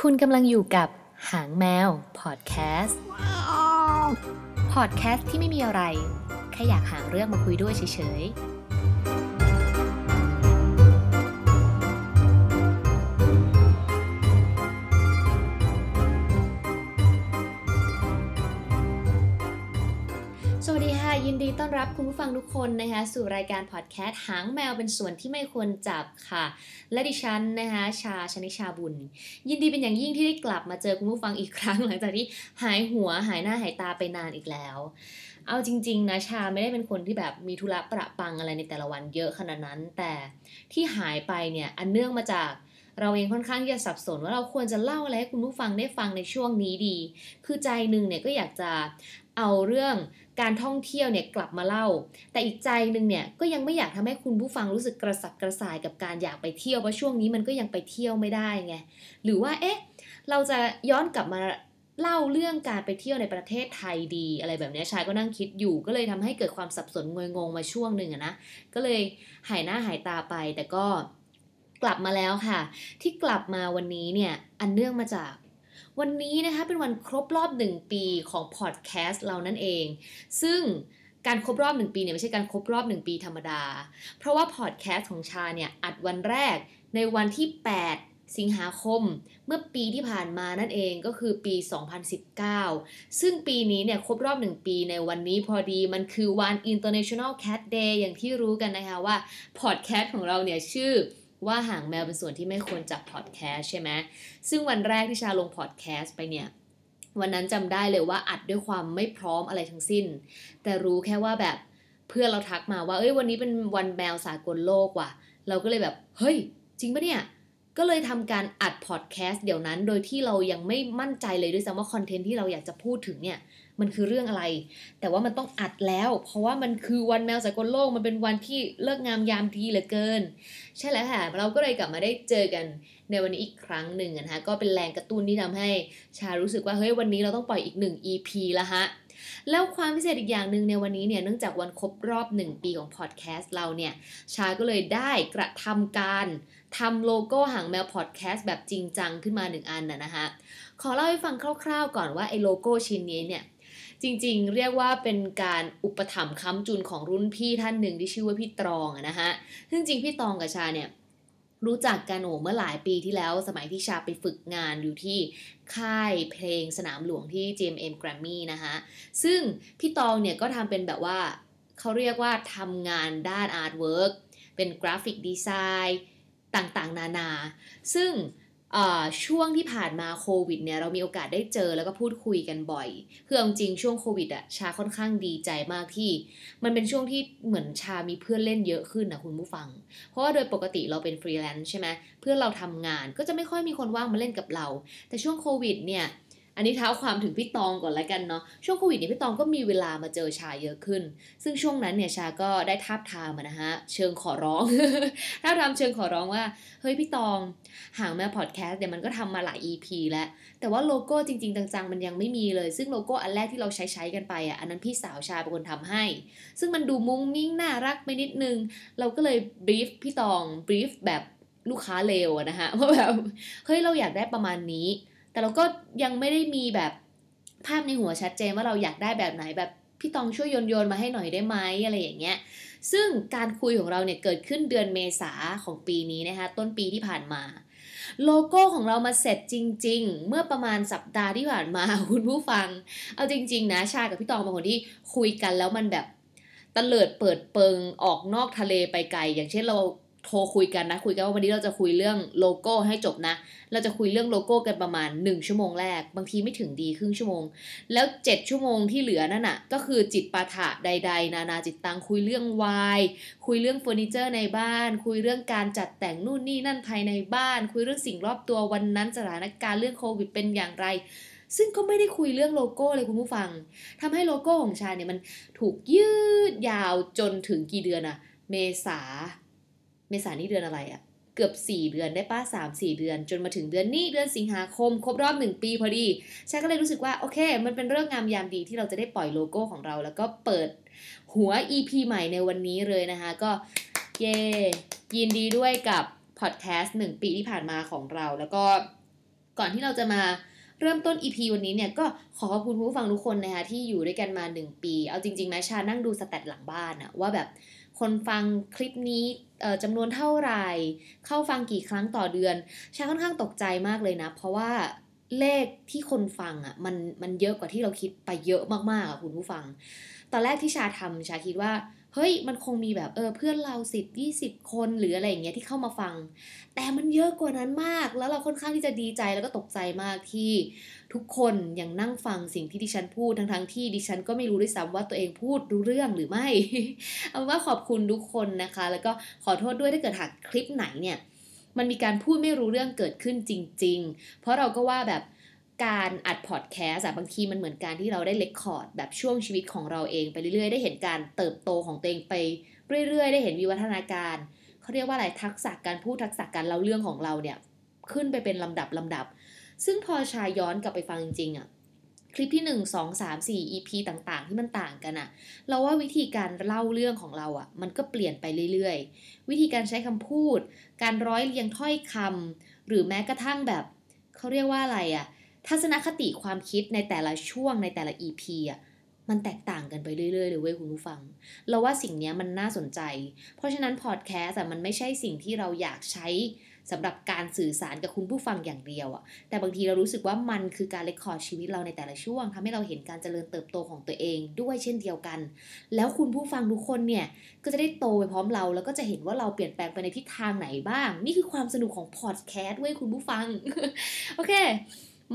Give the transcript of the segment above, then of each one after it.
คุณกำลังอยู่กับหางแมวพอดแคสต์พอดแคสต์ที่ไม่มีอะไร แค่อยากหาเรื่องมาคุยด้วยเฉย ดีต้อนรับคุณผู้ฟังทุกคนนะคะ สู่รายการพอดแคสต์หางแมวเป็นส่วนที่ไม่ควรจับค่ะ และดิฉันนะคะชาชนิชาบุญ ยินดีเป็นอย่างยิ่งที่ได้กลับมาเจอคุณผู้ฟังอีกครั้ง หลังจากที่หายหัวหายหน้าหายตาไปนานอีกแล้ว เอาจริง ๆ นะชาไม่ได้เป็นคนที่แบบมีธุระประปังอะไรในแต่ละวันเยอะขนาดนั้น แต่ที่หายไปเนี่ยอันเนื่องมาจากเราเองค่อนข้างที่จะสับสนว่าเราควรจะเล่าอะไรให้คุณผู้ฟังได้ฟังในช่วงนี้ดี คือใจหนึ่งเนี่ยก็อยากจะเอาเรื่อง การท่องเที่ยวเนี่ยกลับมาเล่า แต่อีกใจหนึ่งเนี่ยก็ยังไม่อยากทำให้คุณผู้ฟังรู้สึกกระสับกระส่ายกับการอยากไปเที่ยวเพราะช่วงนี้มันก็ยังไปเที่ยวไม่ได้ไงหรือว่าเอ๊ะเราจะย้อนกลับมาเล่าเรื่องการไปเที่ยวในประเทศไทยดี อะไรแบบนี้ชายก็นั่งคิดอยู่ ก็เลยทำให้เกิดความสับสนงวยงงมาช่วงหนึ่งอะนะก็เลยหายหน้าหายตาไปแต่ก็กลับมาแล้วค่ะ ที่กลับมาวันนี้เนี่ยอันเนื่องมาจาก วันนี้นะคะเป็นวันครบรอบหนึ่งปีของพอดแคสต์เรานั่นเอง ซึ่งการครบรอบหนึ่งปีเนี่ยไม่ใช่การครบรอบหนึ่งปีธรรมดา เพราะว่าพอดแคสต์ของชาเนี่ยอัดวันแรกในวันที่ 8สิงหาคมเมื่อปีที่ผ่านมานั่นเองก็คือปี 2019 ซึ่งปีนี้เนี่ยครบรอบ 1 ปีในวันนี้พอดีมันคือวัน International Cat Day อย่างที่รู้กันนะคะว่าพอดแคสต์ของเราเนี่ยชื่อ ว่าหางแมวเป็นส่วนที่ไม่ควรจับพอดแคสต์ใช่ไหมซึ่งวันแรกที่ชาลงพอดแคสต์ไปเนี่ย วันนั้นจำได้เลยว่าอัดด้วยความไม่พร้อมอะไรทั้งสิ้น แต่รู้แค่ว่าแบบเพื่อนเราทักมาว่าเอ้ยวันนี้เป็นวันแมวสากลโลกว่ะ เราก็เลยแบบเฮ้ย จริงปะเนี่ย ก็เลยทำการอัดพอดแคสต์เดี๋ยวนั้น โดยที่เรายังไม่มั่นใจเลยด้วยซ้ำว่าคอนเทนต์ที่เราอยากจะพูดถึงเนี่ย มันคือเรื่องอะไร แต่ว่ามันต้องอัดแล้ว เพราะว่ามันคือวันแมวสากลโลก มันเป็นวันที่เลิกงามยามดีเหลือเกิน ใช่แล้วค่ะ เราก็เลยกลับมาได้เจอกันในวันนี้อีกครั้งหนึ่งนะคะ ก็เป็นแรงกระตุ้นที่ทำให้ชารู้สึกว่าเฮ้ยวันนี้เราต้องปล่อยอีกหนึ่ง EP ละฮะแล้วความพิเศษอีกอย่างหนึ่งในวันนี้เนี่ยเนื่องจากวันครบรอบ 1 ปีของพอดแคสต์เราเนี่ย ชาก็เลยได้กระทำการ ทำโลโก้หางแมวพอดแคสต์แบบจริงจังขึ้นมาหนึ่งอันนะนะคะขอเล่าให้ฟังคร่าวๆก่อนว่าไอ้โลโก้ชิ้นนี้เนี่ยจริงๆ เรียกว่าเป็นการอุปถัมภ์ค้ำจุนของรุ่นพี่ท่านหนึ่งที่ชื่อว่าพี่ตรองนะฮะซึ่งจริงพี่ตองกับชาเนี่ยรู้จักกันโอเมื่อหลายปีที่แล้วสมัยที่ชาไปฝึกงานอยู่ที่ค่ายเพลงสนามหลวงที่ GMM Grammy นะคะซึ่งพี่ตองเนี่ยก็ทำเป็นแบบว่าเขาเรียกว่าทำงานด้าน artwork เป็น graphic design ต่างๆ นานา ซึ่งช่วงที่ผ่านมาโควิดเนี่ยเรามีโอกาสได้เจอแล้วก็พูดคุยกันบ่อยคือเอาจริงช่วงโควิดอะชาค่อนข้างดีใจมากที่ มันเป็นช่วงที่เหมือนชามีเพื่อนเล่นเยอะขึ้นนะคุณผู้ฟัง เพราะว่าโดยปกติเราเป็นฟรีแลนซ์ใช่ไหมเพื่อนเราทำงานก็จะไม่ค่อยมีคนว่างมาเล่นกับเรา แต่ช่วงโควิดเนี่ย อันนี้เท้าความถึงพี่ตองก่อนแล้วกันเนาะช่วงโควิดเนี่ยพี่ตองก็มีเวลามาเจอชาเยอะขึ้น ซึ่งช่วงนั้นเนี่ยชาก็ได้ทาบทามนะฮะเชิงขอร้องทาบทามเชิงขอร้องว่าเฮ้ยพี่ตองหางแมวพอดแคสต์เนี่ยมันก็ทำมาหลาย EP แล้ว แต่ว่าโลโก้จริงๆจังๆมันยังไม่มีเลย ซึ่งโลโก้อันแรกที่เราใช้ใช้กันไปอะอันนั้นพี่สาวชาเป็นคนทำให้ ซึ่งมันดูมุ้งมิ้งน่ารักไปนิดนึงเราก็เลยบรีฟพี่ตองบรีฟแบบลูกค้าเลวนะฮะว่าแบบเฮ้ยเราอยากได้ประมาณนี้ แต่เราก็ยังไม่ได้มีแบบภาพในหัวชัดเจนว่าเราอยากได้แบบไหนแบบพี่ตองช่วยโยนโยนมาให้หน่อยได้ไหมอะไรอย่างเงี้ย ซึ่งการคุยของเราเนี่ยเกิดขึ้นเดือนเมษาของปีนี้นะคะต้นปีที่ผ่านมา โลโก้ของเรามาเสร็จจริง ๆ เมื่อประมาณสัปดาห์ที่ผ่านมาคุณผู้ฟัง เอาจริง ๆ นะชากับพี่ตองเป็นคนที่คุยกันแล้วมันแบบเตลิดเปิดเปิงออกนอกทะเลไปไกล อย่างเช่นเรา โทรคุยกันนะคุยกันว่าวันนี้เราจะคุยเรื่องโลโก้ให้จบนะ เราจะคุยเรื่องโลโก้กันประมาณ 1 ชั่วโมงแรก บางทีไม่ถึงดีครึ่งชั่วโมง แล้ว 7 ชั่วโมงที่เหลือนั่นน่ะ ก็คือจิปาถะใด ๆ นานาจิตตังคุยเรื่องวายคุยเรื่องเฟอร์นิเจอร์ในบ้าน คุยเรื่องการจัดแต่งนู่นนี่นั่นภายในบ้าน คุยเรื่องสิ่งรอบตัววันนั้นสถานการณ์เรื่องโควิดเป็นอย่างไรซึ่งก็ไม่ได้คุยเรื่องโลโก้เลยคุณผู้ฟังทำให้โลโก้ของชาเนี่ยมันถูกยืดยาวจนถึงกี่เดือนอะเมษา เมษานี่เดือนอะไรอะเกือบ 4 เดือนได้ปะ 3 4 เดือน จนมาถึงเดือนนี้เดือนสิงหาคม ครบรอบ 1 ปีพอดีชาก็เลยรู้สึกว่าโอเค มันเป็นเรื่องงามยามดีที่เราจะได้ปล่อยโลโก้ของเรา แล้วก็เปิดหัว EP ใหม่ในวันนี้เลยนะคะ ก็เย่ยินดีด้วยกับพอดแคสต์1ปีที่ผ่านมาของเรา แล้วก็ก่อนที่เราจะมาเริ่มต้น EP วันนี้เนี่ยก็ขอขอบคุณผู้ฟังทุกคนนะคะที่อยู่ด้วยกันมา 1 ปี เอาจริงๆแม้ชานั่งดูสแตทหลังบ้านอะว่าแบบคนฟังคลิปนี้ จำนวนเท่าไหร่ เข้าฟังกี่ครั้งต่อเดือนชาค่อนข้างตกใจมากเลยนะ เพราะว่าเลขที่คนฟังอะ่ะมันมันเยอะกว่าที่เราคิดไปเยอะมากๆอะคุณผู้ฟัง ตอนแรกที่ชาทำชาคิดว่า เฮ้ยมันคงมีแบบเออเพื่อนเราสิบยี่สิบคนหรืออะไรอย่างเงี้ยที่เข้ามาฟัง แต่มันเยอะกว่านั้นมาก แล้วเราค่อนข้างที่จะดีใจแล้วก็ตกใจมากที่ ทุกคนยังนั่งฟังสิ่งที่ดิฉันพูดทั้งทั้งที่ดิฉันก็ไม่รู้ด้วยซ้ำว่าตัวเองพูดรู้เรื่องหรือไม่ เอาว่าขอบคุณทุกคนนะคะ แล้วก็ขอโทษด้วยถ้าเกิดหากคลิปไหนเนี่ย มันมีการพูดไม่รู้เรื่องเกิดขึ้นจริง ๆ เพราะเราก็ว่าแบบการอัดพอดแคสต์บางทีมันเหมือนการที่เราได้เลคคอร์ดแบบช่วงชีวิตของเราเองไปเรื่อยๆ ได้เห็นการเติบโตของตัวเองไปเรื่อยๆ ได้เห็นวิวัฒนาการเขาเรียกว่าอะไรทักษะการพูดทักษะการเล่าเรื่องของเราเนี่ยขึ้นไปเป็นลำดับลำดับ ซึ่งพอชายย้อนกลับไปฟังจริงๆอะคลิปที่ 1 2 3 4 EP ต่างๆ ที่มันต่างกันอะเราว่าวิธีการเล่าเรื่องของเราอะมันก็เปลี่ยนไปเรื่อยๆ วิธีการใช้คำพูด การร้อยเรียงถ้อยคำหรือแม้กระทั่งแบบเขาเรียกว่าอะไรอะทัศนคติความคิดในแต่ละช่วงในแต่ละ EP อะมันแตกต่างกันไปเรื่อยๆเลยเว้ยคุณผู้ฟัง เราว่าสิ่งนี้มันน่าสนใจ เพราะฉะนั้นพอดแคสต์มันไม่ใช่สิ่งที่เราอยากใช้ สำหรับการสื่อสารกับคุณผู้ฟังอย่างเดียวอะแต่บางทีเรารู้สึกว่ามันคือการเลคคอร์ดชีวิตเราในแต่ละช่วงทำให้เราเห็นการเจริญเติบโตของตัวเองด้วยเช่นเดียวกัน แล้วคุณผู้ฟังทุกคนเนี่ยก็จะได้โตไปพร้อมเรา แล้วก็จะเห็นว่าเราเปลี่ยนแปลงไปในทิศทางไหนบ้าง นี่คือความสนุกของพอดแคสต์เว้ยคุณผู้ฟังโอเค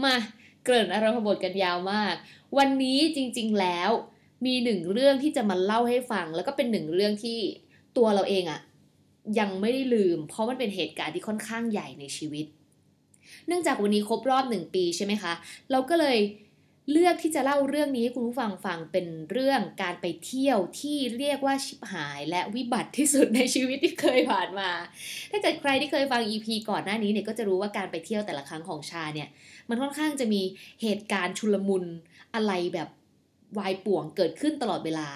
มาเกริ่นอารมณ์บทกันยาวมาก วันนี้จริง ๆแล้วมีหนึ่งเรื่องที่จะมาเล่าให้ฟัง แล้วก็เป็นหนึ่งเรื่องที่ตัวเราเองอะ ยังไม่ได้ลืม เพราะมันเป็นเหตุการณ์ที่ค่อนข้างใหญ่ในชีวิต เนื่องจากวันนี้ครบรอบหนึ่งปีใช่ไหมคะ เราก็เลยเลือกที่จะเล่าเรื่องนี้ให้คุณผู้ฟังฟังเป็นเรื่องการไปเที่ยวที่เรียกว่าชิบหาย และวิบัติที่สุดในชีวิตที่เคยผ่านมา ถ้าเกิดใครที่เคยฟัง EP ก่อนหน้านี้เนี่ยก็จะรู้ว่าการไปเที่ยวแต่ละครั้งของชาเนี่ย มันค่อนข้างจะมีเหตุการณ์ชุลมุนอะไรแบบวายป่วงเกิดขึ้นตลอดเวลา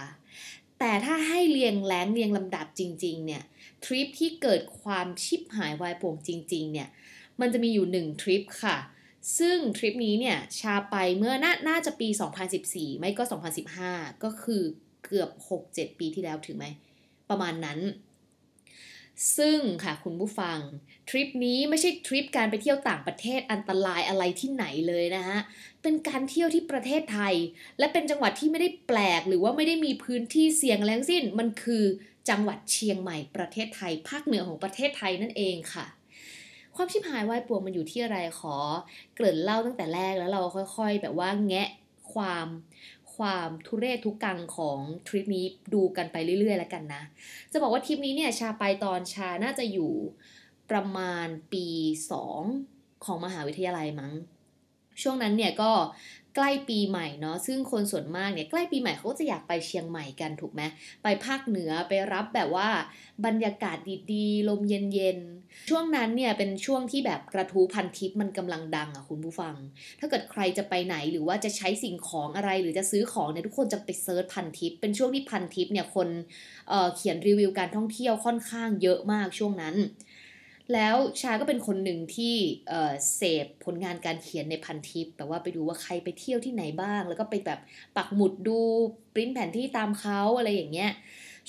แต่ถ้าให้เรียงแล้งเรียงลำดับจริง ๆ เนี่ย ทริปที่เกิดความชิบหายวายป่วงจริง ๆ เนี่ย มันจะมีอยู่หนึ่งทริปค่ะ ซึ่งทริปนี้เนี่ย ชาไปเมื่อนาน่าจะปี 2014 ไม่ก็ 2015 ก็คือเกือบ 6-7 ปีที่แล้วถึงไหม ประมาณนั้น ซึ่งค่ะคุณผู้ฟัง ทริปนี้ไม่ใช่ทริปการไปเที่ยวต่างประเทศอันตรายอะไรที่ไหนเลยนะฮะ เป็นการเที่ยวที่ประเทศไทย และเป็นจังหวัดที่ไม่ได้แปลก หรือว่าไม่ได้มีพื้นที่เสี่ยงแรงสิ้น มันคือ จังหวัดเชียงใหม่ประเทศไทย ภาคเหนือของประเทศไทยนั่นเองค่ะ ความชิบหายวายป่วงมันอยู่ที่อะไรขอ เกริ่นเล่าตั้งแต่แรกแล้วเราค่อยๆ แบบว่าแงะความความทุเรศทุกกังของทริปนี้ดูกันไปเรื่อยๆ แล้วกันนะ จะบอกว่าทริปนี้เนี่ยชาไปตอนชาน่าจะอยู่ประมาณปี 2 ของมหาวิทยาลัยมั้ง ช่วงนั้นเนี่ยก็ ใกล้ปีใหม่เนาะซึ่งคนส่วนมากเนี่ยใกล้ปีใหม่เขาก็จะอยากไปเชียงใหม่กันถูกไหมไปภาคเหนือไปรับแบบว่าบรรยากาศดีๆ ลมเย็นๆ ช่วงนั้นเนี่ยเป็นช่วงที่แบบกระทู้พันทิปมันกำลังดังอะคุณผู้ฟัง ถ้าเกิดใครจะไปไหนหรือว่าจะใช้สิ่งของอะไรหรือจะซื้อของเนี่ยทุกคนจะไป search พันทิปเป็นช่วงที่พันทิปเนี่ยคนเขียนรีวิวการท่องเที่ยวค่อนข้างเยอะมากช่วงนั้น แล้วชาก็เป็นคนหนึ่งที่เสพผลงานการเขียนในพันทิปแบบว่าไปดูว่าใครไปเที่ยวที่ไหนบ้าง แล้วก็ไปแบบปักหมุดดูปริ้นแผนที่ตามเขาอะไรอย่างเงี้ย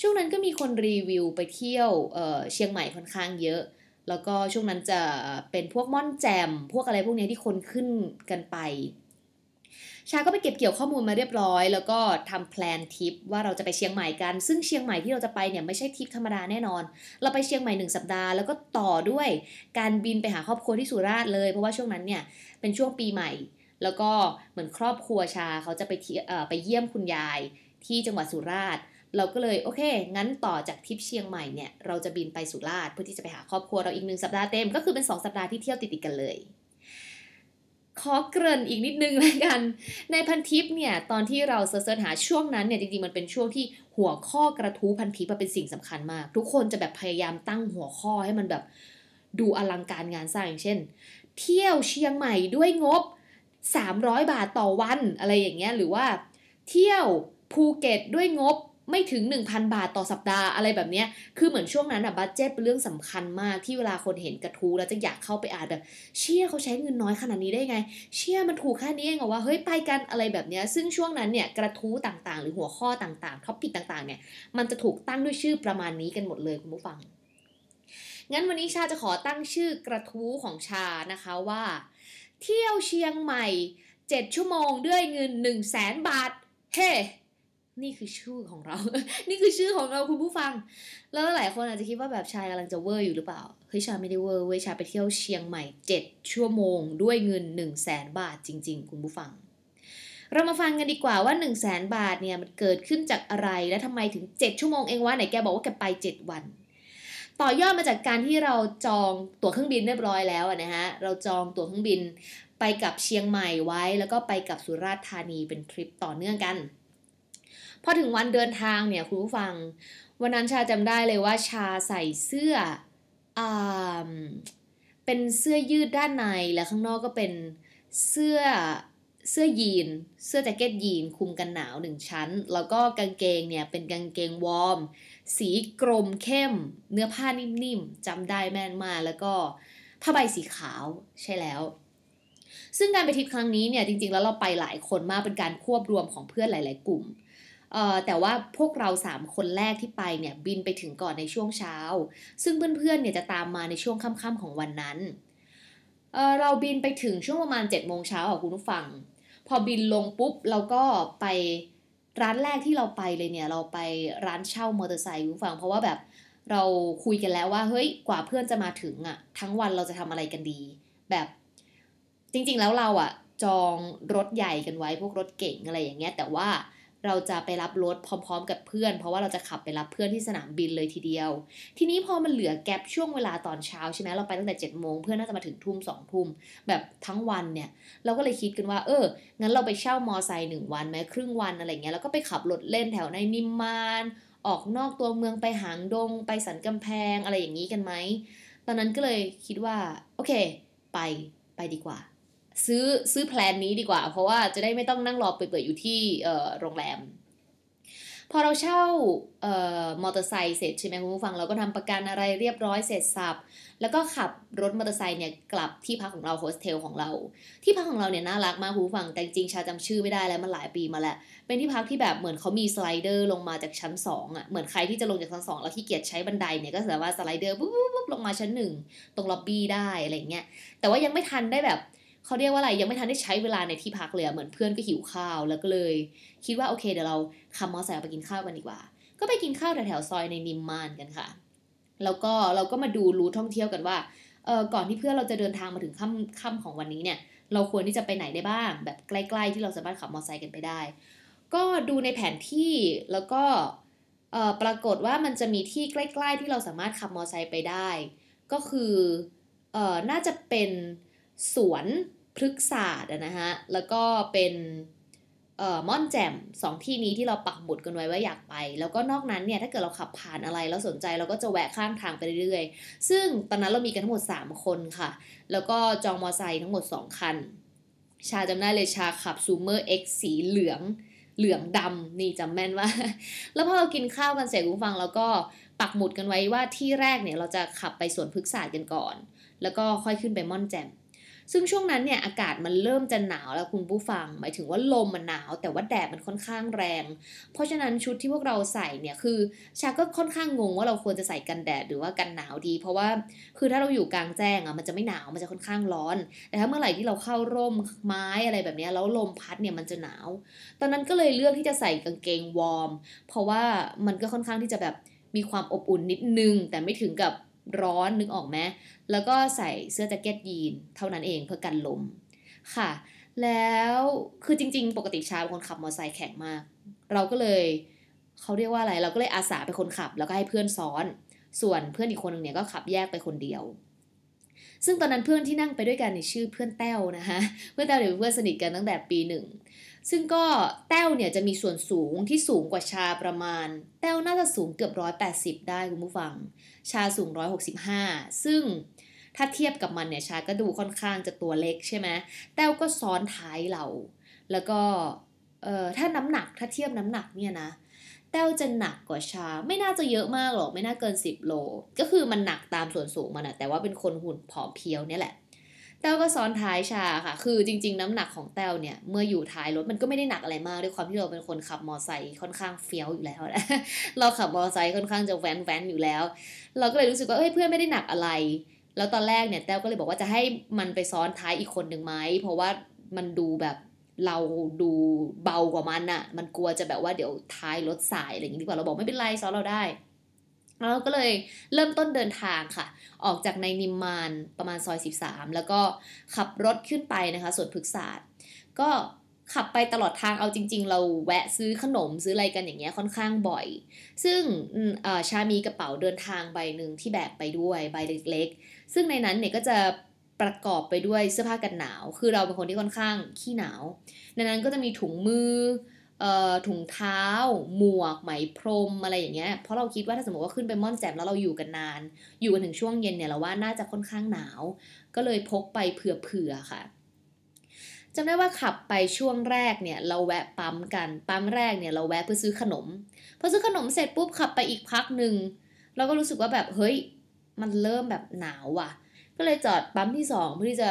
ช่วงนั้นก็มีคนรีวิวไปเที่ยวเชียงใหม่ค่อนข้างเยอะ แล้วก็ช่วงนั้นจะเป็นพวกม่อนแจม พวกอะไรพวกนี้ที่คนขึ้นกันไป ชาก็ไปเก็บเกี่ยวข้อมูลมาเรียบร้อย แล้วก็ทำแพลนทริปว่าเราจะไปเชียงใหม่กัน ซึ่งเชียงใหม่ที่เราจะไปเนี่ยไม่ใช่ทริปธรรมดาแน่นอน เราไปเชียงใหม่หนึ่งสัปดาห์แล้วก็ต่อด้วยการบินไปหาครอบครัวที่สุราษฎร์เลย เพราะว่าช่วงนั้นเนี่ยเป็นช่วงปีใหม่ แล้วก็เหมือนครอบครัวชาเขาจะไปไปเยี่ยมคุณยายที่จังหวัดสุราษฎร์เราก็เลยโอเค งั้นต่อจากทริปเชียงใหม่เนี่ยเราจะบินไปสุราษฎร์เพื่อที่จะไปหาครอบครัวเราอีกหนึ่งสัปดาห์เต็มก็คือเป็น 2 สัปดาห์ที่เที่ยวติดๆกันเลย ขอเกริ่นอีกนิดนึงแล้วกัน ในพันทิปเนี่ยตอนที่เราเสิร์ชหาช่วงนั้นเนี่ยจริงๆมันเป็นช่วงที่หัวข้อกระทู้พันทิปเป็นสิ่งสำคัญมาก ทุกคนจะแบบพยายามตั้งหัวข้อให้มันแบบดูอลังการงานสร้างอย่างเช่น เที่ยวเชียงใหม่ด้วยงบ 300 บาทต่อวันอะไรอย่างเงี้ยหรือว่า เที่ยวภูเก็ตด้วยงบ ไม่ถึง 1,000 บาทต่อสัปดาห์อะไรแบบเนี้ย คือเหมือนช่วงนั้นอะ budget เป็นเรื่องสำคัญมากที่เวลาคนเห็นกระทู้แล้วจะอยากเข้าไปอ่านแบบ เชี่ยเขาใช้เงินน้อยขนาดนี้ได้ไง เชี่ยมันถูกแค่นี้เองเหรอว่าเฮ้ยไปกันอะไรแบบเนี้ย ซึ่งช่วงนั้นเนี่ยกระทู้ต่างๆ หรือหัวข้อต่างๆ topic ต่างๆเนี่ยมันจะถูกตั้งด้วยชื่อประมาณนี้กันหมดเลยคุณผู้ฟัง งั้นวันนี้ชาจะขอตั้งชื่อกระทู้ของชานะคะว่า เที่ยวเชียงใหม่ 7 ชั่วโมงด้วยเงิน 1 0 0 0 0แสนบาท เฮ้ นี่คือชื่อของเรา นี่คือชื่อของเราคุณผู้ฟัง แล้วหลายคนอาจจะคิดว่าแบบชายกำลังจะเวอร์อยู่หรือเปล่า เฮ้ยชาไม่ได้เวอร์เว้ยชาไปเที่ยวเชียงใหม่ 7 ชั่วโมง ด้วยเงิน 1 0 0 0 0แสนบาทจริง ๆ คุณผู้ฟัง เรามาฟังกันดีกว่าว่า 1 0 0 0 0แสนบาทเนี่ยมันเกิดขึ้นจากอะไรและทำไมถึง 7 ชั่วโมงเองวะไหนแกบอกว่าแกไป 7 วัน ต่อยอดมาจากการที่เราจองตั๋วเครื่องบินเรียบร้อยแล้วนะฮะ เราจองตั๋วเครื่องบินไปกลับเชียงใหม่ไว้ แล้วก็ไปกลับสุราษฎร์ธานีเป็นทริปต่อเนื่องกัน พอถึงวันเดินทางเนี่ยคุณผู้ฟัง วันนั้นชาจำได้เลยว่าชาใส่เสื้ออเป็นเสื้อยืดด้านในแล้วข้างนอกก็เป็นเสื้อเสื้อยีน เสื้อแจ็คเก็ตยีนคลุมกันหนาวหนึ่งชั้น แล้วก็กางเกงเนี่ยเป็นกางเกงวอร์ม สีกรมเข้ม เนื้อผ้านิ่มๆจำได้แม่นมากแล้วก็ผ้าใบสีขาวใช่แล้ว ซึ่งการไปทริปครั้งนี้เนี่ยจริงๆแล้วเราไปหลายคนมากเป็นการควบรวมของเพื่อนหลาย ๆ กลุ่ม แต่ว่าพวกเราสามคนแรกที่ไปเนี่ยบินไปถึงก่อนในช่วงเช้า ซึ่งเพื่อนๆเนี่ยจะตามมาในช่วงค่ำๆของวันนั้นเอ่อเราบินไปถึงช่วงประมาณ7จ็ดโมงเช้าอะคุณผู้ฟัง พอบินลงปุ๊บเราก็ไปร้านแรกที่เราไปเลยเนี่ยเราไปร้านเช่ามอเตอร์ไซค์คุณผู้ฟัง เพราะว่าแบบเราคุยกันแล้วว่าเฮ้ยกว่าเพื่อนจะมาถึงอะทั้งวันเราจะทำอะไรกันดี แบบจริงๆแล้วเราอะจองรถใหญ่กันไว้พวกรถเก่งอะไรอย่างเงี้ยแต่ว่า เราจะไปรับรถพร้อมๆ กับเพื่อน เพราะว่าเราจะขับไปรับเพื่อนที่สนามบินเลยทีเดียว ทีนี้พอมันเหลือแกลบช่วงเวลาตอนเช้าใช่ไหมเราไปตั้งแต่7จ็ดโมงเพื่อนน่าจะมาถึงทุ่มสองทุ่มแบบทั้งวันเนี่ย เราก็เลยคิดกันว่า เออ งั้นเราไปเช่ามอไซค์หนึ่งวันไหมครึ่งวันอะไรเงี้ยแล้วก็ไปขับรถเล่นแถวในนิมมาน ออกนอกตัวเมืองไปหางดง ไปสันกำแพงอะไรอย่างนี้กันไหมตอนนั้นก็เลยคิดว่าโอเค ไปไปดีกว่า ซื้อซื้อแพลนนี้ดีกว่า เพราะว่าจะได้ไม่ต้องนั่งรอเปิดๆอยู่ที่โรงแรม พอเราเช่าเอ่อมอเตอร์ไซค์เสร็จใช่ไหมคุณผู้ฟังเราก็ทำประกันอะไรเรียบร้อยเสร็จสับแล้วก็ขับรถมอเตอร์ไซค์เนี่ยกลับที่พักของเราโฮสเทลของเรา ที่พักของเราเนี่ยน่ารักมากคุณผู้ฟังแต่จริงชาจำชื่อไม่ได้แล้วมันหลายปีมาแล้ว เป็นที่พักที่แบบเหมือนเขามี slider ลงมาจากชั้น2อะเหมือนใครที่จะลงจากชั้น2แล้วขี้เกียจใช้บันไดเนี่ยก็สามารถ slider ปุ๊บปุ๊บปุ๊บลงมาชั้นหนึ่งตรงล็อบบี้ได้อะไรเงี้ยแต่ว่ายังไม่ทันได้แบบ เขาเรียกว่าอะไรยังไม่ทันได้ใช้เวลาในที่พักเลยอะเหมือนเพื่อนก็หิวข้าวแล้วก็เลย คิดว่าโอเคเดี๋ยวเราขับมอเตอร์ไซค์ไปกินข้าวกันดีกว่า ก็ไปกินข้าวแถวๆซอยในนิมมานกันค่ะ แล้วก็เราก็มาดูรูทท่องเที่ยวกันว่าเออก่อนที่เพื่อนเราจะเดินทางมาถึงค่ำค่ำของวันนี้เนี่ย เราควรที่จะไปไหนได้บ้าง แบบใกล้ๆที่เราสามารถขับมอเตอร์ไซค์กันไปได้ ก็ดูในแผนที่แล้วก็เออปรากฏว่ามันจะมีที่ใกล้ ๆ ที่เราสามารถขับมอเตอร์ไซค์ไปได้ ก็คือเออน่าจะเป็น สวนพฤกษศาสตร์นะฮะ แล้วก็เป็นเอ่อม่อนแจ่มสองที่นี้ที่เราปักหมุดกันไว้ว่าอยากไป แล้วก็นอกนั้นเนี่ยถ้าเกิดเราขับผ่านอะไรแล้วสนใจเราก็จะแวะข้างทางไปเรื่อยๆ ซึ่งตอนนั้นเรามีกันทั้งหมด 3 คนค่ะ แล้วก็จองมอไซค์ทั้งหมด 2 คัน ชาจำได้เลยชาขับซูเมอร์ X สีเหลืองเหลืองดำนี่จำแม่นว่า แล้วพอเรากินข้าวกันเสร็จคุณฟังเราก็ปักหมุดกันไว้ว่าที่แรกเนี่ยเราจะขับไปสวนพฤกษศาสตร์กันก่อน แล้วก็ค่อยขึ้นไปม่อนแจ่ม ซึ่งช่วงนั้นเนี่ยอากาศมันเริ่มจะหนาวแล้วคุณผู้ฟัง หมายถึงว่าลมมันหนาว แต่ว่าแดดมันค่อนข้างแรง เพราะฉะนั้นชุดที่พวกเราใส่เนี่ยคือชาก็ค่อนข้างงงว่าเราควรจะใส่กันแดดหรือว่ากันหนาวดี เพราะว่าคือถ้าเราอยู่กลางแจ้งอะมันจะไม่หนาวมันจะค่อนข้างร้อน แต่ถ้าเมื่อไหร่ที่เราเข้าร่มไม้อะไรแบบนี้แล้วลมพัดเนี่ยมันจะหนาว ตอนนั้นก็เลยเลือกที่จะใส่กางเกงวอร์มเพราะว่ามันก็ค่อนข้างที่จะแบบมีความอบอุ่นนิดนึง แต่ไม่ถึงกับ ร้อนนึกออกไหมแล้วก็ใส่เสื้อแจ็คเก็ตยีนเท่านั้นเองเพื่อกันลมค่ะ แล้วคือจริง ๆ ปกติชาเป็นคนขับมอเตอร์ไซค์แข็งมาก เราก็เลยเขาเรียกว่าอะไรเราก็เลยอาสาเป็นคนขับ แล้วก็ให้เพื่อนซ้อน ส่วนเพื่อนอีกคนหนึ่งเนี่ยก็ขับแยกไปคนเดียว ซึ่งตอนนั้นเพื่อนที่นั่งไปด้วยกันในชื่อเพื่อนแต้วนะคะเพื่อนแต้วเนี่ยเป็นเพื่อนสนิทกันตั้งแต่ปีหนึ่ง ซึ่งก็แต้วเนี่ยจะมีส่วนสูงที่สูงกว่าชาประมาณ แต้วน่าจะสูงเกือบร้อยแปดสิบได้คุณผู้ฟัง ชาสูงร้อยหกสิบห้าซึ่งถ้าเทียบกับมันเนี่ยชาก็ดูค่อนข้างจะตัวเล็กใช่ไหมแต้วก็ซ้อนท้ายเรา แล้วก็เอ่อถ้าน้ำหนักถ้าเทียบน้ำหนักเนี่ยนะแต้วจะหนักกว่าชา ไม่น่าจะเยอะมากหรอก ไม่น่าเกิน 10 โล ก็คือมันหนักตามส่วนสูงมันอะแต่ว่าเป็นคนหุ่นผอมเพรียวเนี่ยแหละ แต้วก็ซ้อนท้ายชาค่ะ คือจริง ๆ น้ำหนักของแต้วเนี่ย เมื่ออยู่ท้ายรถมันก็ไม่ได้หนักอะไรมากด้วยความที่เราเป็นคนขับมอไซค์ค่อนข้างเฟี้ยวอยู่แล้วนะเราขับมอไซค์ค่อนข้างจะแว้นแว้นอยู่แล้ว เราก็เลยรู้สึกว่าเอ้ยเพื่อนไม่ได้หนักอะไร แล้วตอนแรกเนี่ยแต้วก็เลยบอกว่าจะให้มันไปซ้อนท้ายอีกคนหนึ่งไหมเพราะว่ามันดูแบบเราดูเบากว่ามันอะมันกลัวจะแบบว่าเดี๋ยวท้ายรถสายอะไรอย่างนี้ดีกว่าเราบอกไม่เป็นไรซ้อนเราได้ เราก็เลยเริ่มต้นเดินทางค่ะ ออกจากในนิมมานประมาณซอย 13 แล้วก็ขับรถขึ้นไปนะคะสวนพฤกษศาสตร์ ก็ขับไปตลอดทางเอาจริง ๆ เราแวะซื้อขนมซื้ออะไรกันอย่างเงี้ยค่อนข้างบ่อย ซึ่งชามีกระเป๋าเดินทางใบหนึ่งที่แบกไปด้วยใบเล็กๆ ซึ่งในนั้นเนี่ยก็จะประกอบไปด้วยเสื้อผ้ากันหนาว คือเราเป็นคนที่ค่อนข้างขี้หนาว ในนั้นก็จะมีถุงมือ ถุงเท้า หมวก ไหมพรมอะไรอย่างเงี้ย เพราะเราคิดว่าถ้าสมมติว่าขึ้นไปม่อนแจ่มแล้วเราอยู่กันนาน อยู่กันถึงช่วงเย็นเนี่ยเราว่าน่าจะค่อนข้างหนาว ก็เลยพกไปเผื่อๆค่ะจำได้ว่าขับไปช่วงแรกเนี่ยเราแวะปั๊มกัน ปั๊มแรกเนี่ยเราแวะเพื่อซื้อขนม พอซื้อขนมเสร็จปุ๊บขับไปอีกพักหนึ่งเราก็รู้สึกว่าแบบเฮ้ยมันเริ่มแบบหนาวว่ะ ก็เลยจอดปั๊มที่สองเพื่อที่จะ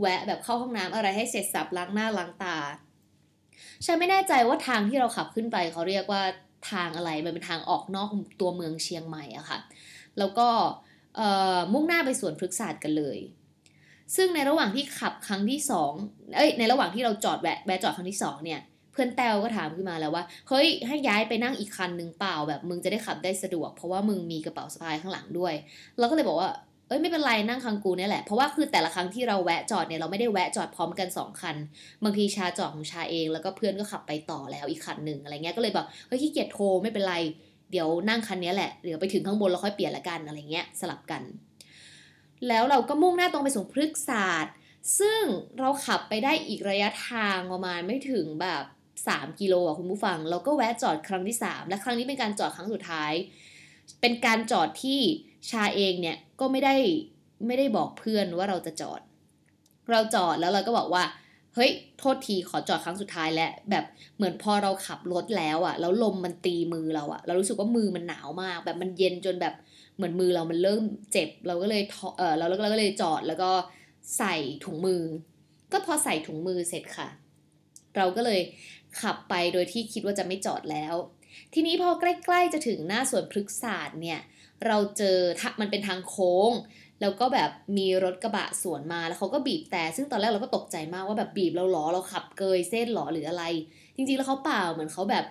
แวะแบบเข้าห้องน้ำอะไรให้เสร็จสับล้างหน้าล้างตา ฉันไม่แน่ใจว่าทางที่เราขับขึ้นไปเขาเรียกว่าทางอะไรมันเป็นทางออกนอกตัวเมืองเชียงใหม่อะค่ะ แล้วก็มุ่งหน้าไปสวนพฤกษศาสตร์กันเลย ซึ่งในระหว่างที่ขับครั้งที่สองเอ้ยในระหว่างที่เราจอดแวะแวะจอดครั้งที่สองเนี่ยเพื่อนแต้วก็ถามขึ้นมาแล้วว่าเฮ้ยให้ย้ายไปนั่งอีกคันหนึ่งเปล่าแบบมึงจะได้ขับได้สะดวก เพราะว่ามึงมีกระเป๋าสะพายข้างหลังด้วย เราก็เลยบอกว่า เอ้ยไม่เป็นไรนั่งคังกูเนี่ยแหละ เพราะว่าคือแต่ละครั้งที่เราแวะจอดเนี่ยเราไม่ได้แวะจอดพร้อมกัน 2 คัน บางทีชาจอดของชาเอง แล้วก็เพื่อนก็ขับไปต่อแล้วอีกคันหนึ่งอะไรเงี้ยก็เลยบอกเฮ้ยขี้เกียจโทรไม่เป็นไรเดี๋ยวนั่งคันนี้แหละเดี๋ยวไปถึงข้างบนเราค่อยเปลี่ยนละกันอะไรเงี้ยสลับกัน แล้วเราก็มุ่งหน้าตรงไปสู่พฤกษศาสตร์ ซึ่งเราขับไปได้อีกระยะทางประมาณไม่ถึงแบบ 3 กิโลอะคุณผู้ฟัง เราก็แวะจอดครั้งที่ 3 และครั้งนี้เป็นการจอดครั้งสุดท้าย เป็นการจอดที่ชาเองเนี่ย ก็ไม่ได้ไม่ได้บอกเพื่อนว่าเราจะจอด เราจอดแล้วเราก็บอกว่าเฮ้ยโทษทีขอจอดครั้งสุดท้ายแล้วแบบเหมือนพอเราขับรถแล้วอะแล้วลมมันตีมือเราอะเรารู้สึกว่ามือมันหนาวมาก แบบมันเย็นจนแบบเหมือนมือเรามันเริ่มเจ็บ เราก็เลยเออเราเราก็เลยจอดแล้วก็ใส่ถุงมือ ก็พอใส่ถุงมือเสร็จค่ะ เราก็เลยขับไปโดยที่คิดว่าจะไม่จอดแล้ว ทีนี้พอใกล้ ๆจะถึงหน้าสวนพฤกษศาสตร์เนี่ย เราเจอมันเป็นทางโค้ง แล้วก็แบบมีรถกระบะสวนมาแล้วเขาก็บีบแต่ซึ่งตอนแรกเราก็ตกใจมากว่าแบบบีบเราหรอเราขับเกยเส้นหรอหรืออะไร จริงๆแล้วเขาเปล่าเหมือนเขาแบบ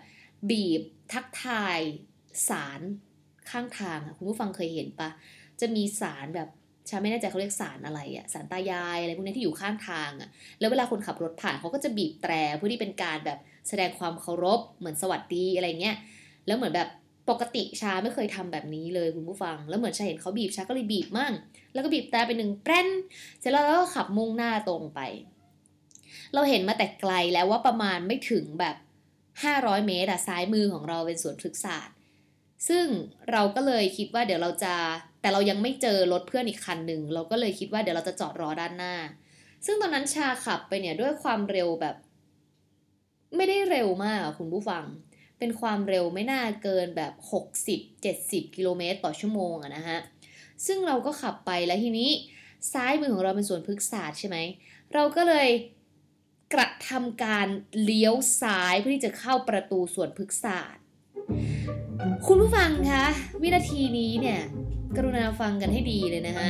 บีบทักทายสารข้างทางคุณผู้ฟังเคยเห็นปะจะมีสารแบบชาไม่แน่ใจเขาเรียกสารอะไรอะสารตายายอะไรพวกนี้ที่อยู่ข้างทางอะแล้วเวลาคนขับรถผ่านเขาก็จะบีบแตรเพื่อที่เป็นการแบบแสดงความเคารพเหมือนสวัสดีอะไรเงี้ยแล้วเหมือนแบบ ปกติชาไม่เคยทำแบบนี้เลยคุณผู้ฟัง แล้วเหมือนชาเห็นเขาบีบชาก็เลยบีบมั่ง แล้วก็บีบแต่ไปหนึ่งแป้นเสร็จแล้วเราก็ขับมุ่งหน้าตรงไป เราเห็นมาแต่ไกลแล้วว่าประมาณไม่ถึงแบบ 500 เมตรอะซ้ายมือของเราเป็นสวนพฤกษศาสตร์ซึ่งเราก็เลยคิดว่าเดี๋ยวเราจะ แต่เรายังไม่เจอรถเพื่อนอีกคันหนึ่งเราก็เลยคิดว่าเดี๋ยวเราจะจอดรอด้านหน้า ซึ่งตอนนั้นชาขับไปเนี่ยด้วยความเร็วแบบ ไม่ได้เร็วมากคุณผู้ฟัง เป็นความเร็วไม่น่าเกินแบบ 60-70 กิโลเมตรต่อชั่วโมงอะนะฮะ ซึ่งเราก็ขับไปแล้วทีนี้ซ้ายมือของเราเป็นสวนพฤกษศาสตร์ใช่ไหม เราก็เลยกระทำการเลี้ยวซ้ายเพื่อที่จะเข้าประตูสวนพฤกษศาสตร์ คุณผู้ฟังคะวินาทีนี้เนี่ย กรุณาฟังกันให้ดีเลยนะฮะ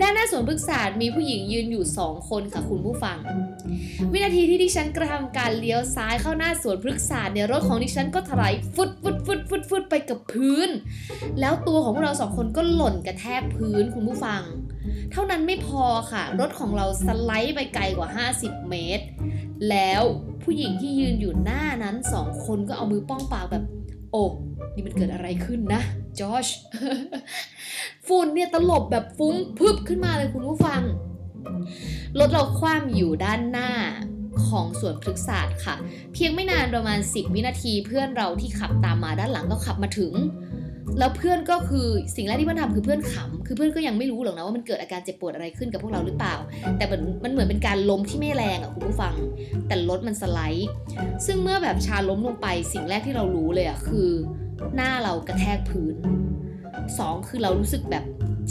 ด้านหน้าสวนพฤกษศาสตร์มีผู้หญิงยืนอยู่สองคนค่ะคุณผู้ฟัง วินาทีที่ดิฉันกระทำการเลี้ยวซ้ายเข้าหน้าสวนพฤกษศาสตร์เนี่ยรถของดิฉันก็ถลายฟุดฟุดฟุดฟุดฟุดไปกับพื้น แล้วตัวของเราสองคนก็หล่นกระแทกพื้นคุณผู้ฟัง เท่านั้นไม่พอค่ะ รถของเราสไลด์ไปไกลกว่า 50 เมตร แล้วผู้หญิงที่ยืนอยู่หน้านั้นสองคนก็เอามือป้องปากแบบโอ้นี่มันเกิดอะไรขึ้นนะ จอชฝุ่นเนี่ยตลบแบบฟุ้งพึบขึ้นมาเลยคุณผู้ฟัง รถเราคว่ำอยู่ด้านหน้าของสวนพฤกษศาสตร์ค่ะ เพียงไม่นานประมาณ 10 วินาทีเพื่อนเราที่ขับตามมาด้านหลังก็ขับมาถึง แล้วเพื่อนก็คือสิ่งแรกที่เพื่อนทำคือเพื่อนขำคือเพื่อนก็ยังไม่รู้หรอกนะว่ามันเกิดอาการเจ็บปวดอะไรขึ้นกับพวกเราหรือเปล่า แต่มันมันเหมือนเป็นการล้มที่ไม่แรงอะคุณผู้ฟัง แต่รถมันสไลด์ ซึ่งเมื่อแบบชาล้มลงไปสิ่งแรกที่เรารู้เลยอะคือ หน้าเรากระแทกพื้นสองคือเรารู้สึกแบบ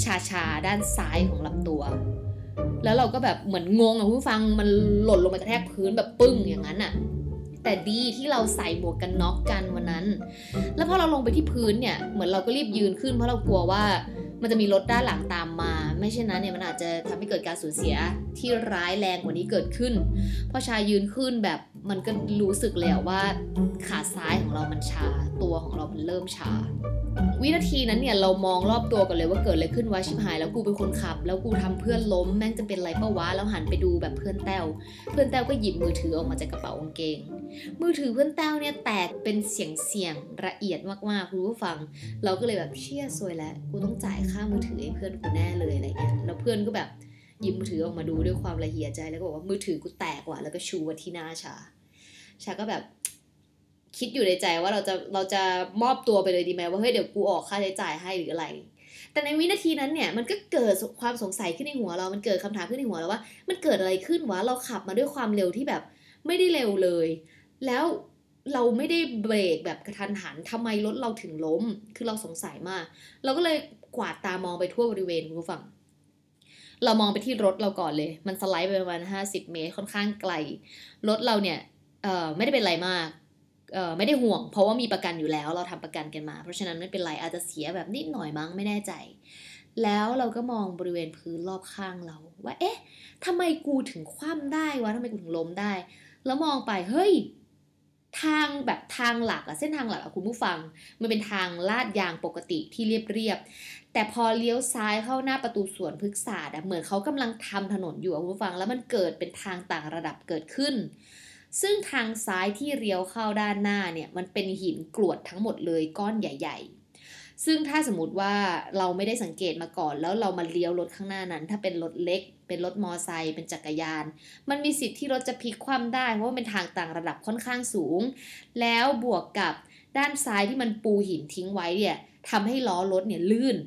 ชาชาด้านซ้ายของลำตัว แล้วเราก็แบบเหมือนงงอะคุณผู้ฟังมันหล่นลงไปกระแทกพื้นแบบปึ้งอย่างนั้นอะแต่ดีที่เราใส่หมวกกันน็อกกันวันนั้น แล้วพอเราลงไปที่พื้นเนี่ย เหมือนเราก็รีบยืนขึ้นเพราะเรากลัวว่า มันจะมีรถด้านหลังตามมา ไม่เช่นนั้นเนี่ยมันอาจจะทำให้เกิดการสูญเสียที่ร้ายแรงกว่านี้เกิดขึ้นพอชายืนขึ้นแบบมันก็รู้สึกเลยอะว่าขาซ้ายของเรามันชา ตัวของเรามันเริ่มชา วินาทีนั้นเนี่ยเรามองรอบตัวกันเลยว่าเกิดอะไรขึ้นวะชิบหาย แล้วกูเป็นคนขับ แล้วกูทำเพื่อนล้มแม่งจะเป็นไรเปะวะแล้วหันไปดูแบบเพื่อนแต้วเพื่อนแต้วก็หยิบมือถือออกมาจากกระเป๋ากางเกง มือถือเพื่อนแต้วเนี่ยแตกเป็นเสียงเสียงละเอียดมากๆคุณผู้ฟัง เราก็เลยแบบเชี่ยซวยแล้วกูต้องจ่ายค่ามือถือให้เพื่อนกูแน่เลยอะไรเงี้ยแล้วเพื่อนก็แบบหยิบมือถือออกมาดูด้วยความละเอียดใจแล้วก็บอกว่ามือถือกูแตกว่ะแล้วก็ชูมาที่หน้าชา ชาก็แบบคิดอยู่ในใจว่าเราจะเราจะมอบตัวไปเลยดีไหมว่าเฮ้ยเดี๋ยวกูออกค่าใช้จ่ายให้หรืออะไร แต่ในวินาทีนั้นเนี่ยมันก็เกิดความสงสัยขึ้นในหัวเรา มันเกิดคำถามขึ้นในหัวเราว่า มันเกิดอะไรขึ้นวะเราขับมาด้วยความเร็วที่แบบไม่ได้เร็วเลย แล้วเราไม่ได้เบรกแบบกระทันหันทำไมรถเราถึงล้ม คือเราสงสัยมาก เราก็เลย กวาดตามองไปทั่วบริเวณคุณผู้ฟัง เรามองไปที่รถเราก่อนเลย มันสไลด์ไปประมาณ 50 เมตรค่อนข้างไกล รถเราเนี่ยไม่ได้เป็นไรมากไม่ได้ห่วง เพราะว่ามีประกันอยู่แล้วเราทำประกันกันมา เพราะฉะนั้นไม่เป็นไรอาจจะเสียแบบนิดหน่อยมั้งไม่แน่ใจ แล้วเราก็มองบริเวณพื้นรอบข้างเรา ว่าเอ๊ะทำไมกูถึงคว่ำได้วะทำไมกูถึงล้มได้ แล้วมองไปเฮ้ยทางแบบทางหลักอะเส้นทางหลักอะคุณผู้ฟัง มันเป็นทางลาดยางปกติที่เรียบเรียบ แต่พอเลี้ยวซ้ายเข้าหน้าประตูสวนพฤกษศาสตร์อะเหมือนเขากำลังทำถนนอยู่คุณผู้ฟังแล้วมันเกิดเป็นทางต่างระดับเกิดขึ้น ซึ่งทางซ้ายที่เลี้ยวเข้าด้านหน้าเนี่ยมันเป็นหินกรวดทั้งหมดเลยก้อนใหญ่ ๆ ซึ่งถ้าสมมติว่าเราไม่ได้สังเกตมาก่อน แล้วเรามาเลี้ยวรถข้างหน้านั้น ถ้าเป็นรถเล็ก เป็นรถมอไซค์เป็นจักรยาน มันมีสิทธิ์ที่รถจะพลิกคว่ำได้เพราะว่าเป็นทางต่างระดับค่อนข้างสูง แล้วบวกกับด้านซ้ายที่มันปูหินทิ้งไว้เนี่ยทำให้ล้อรถเนี่ยลื่น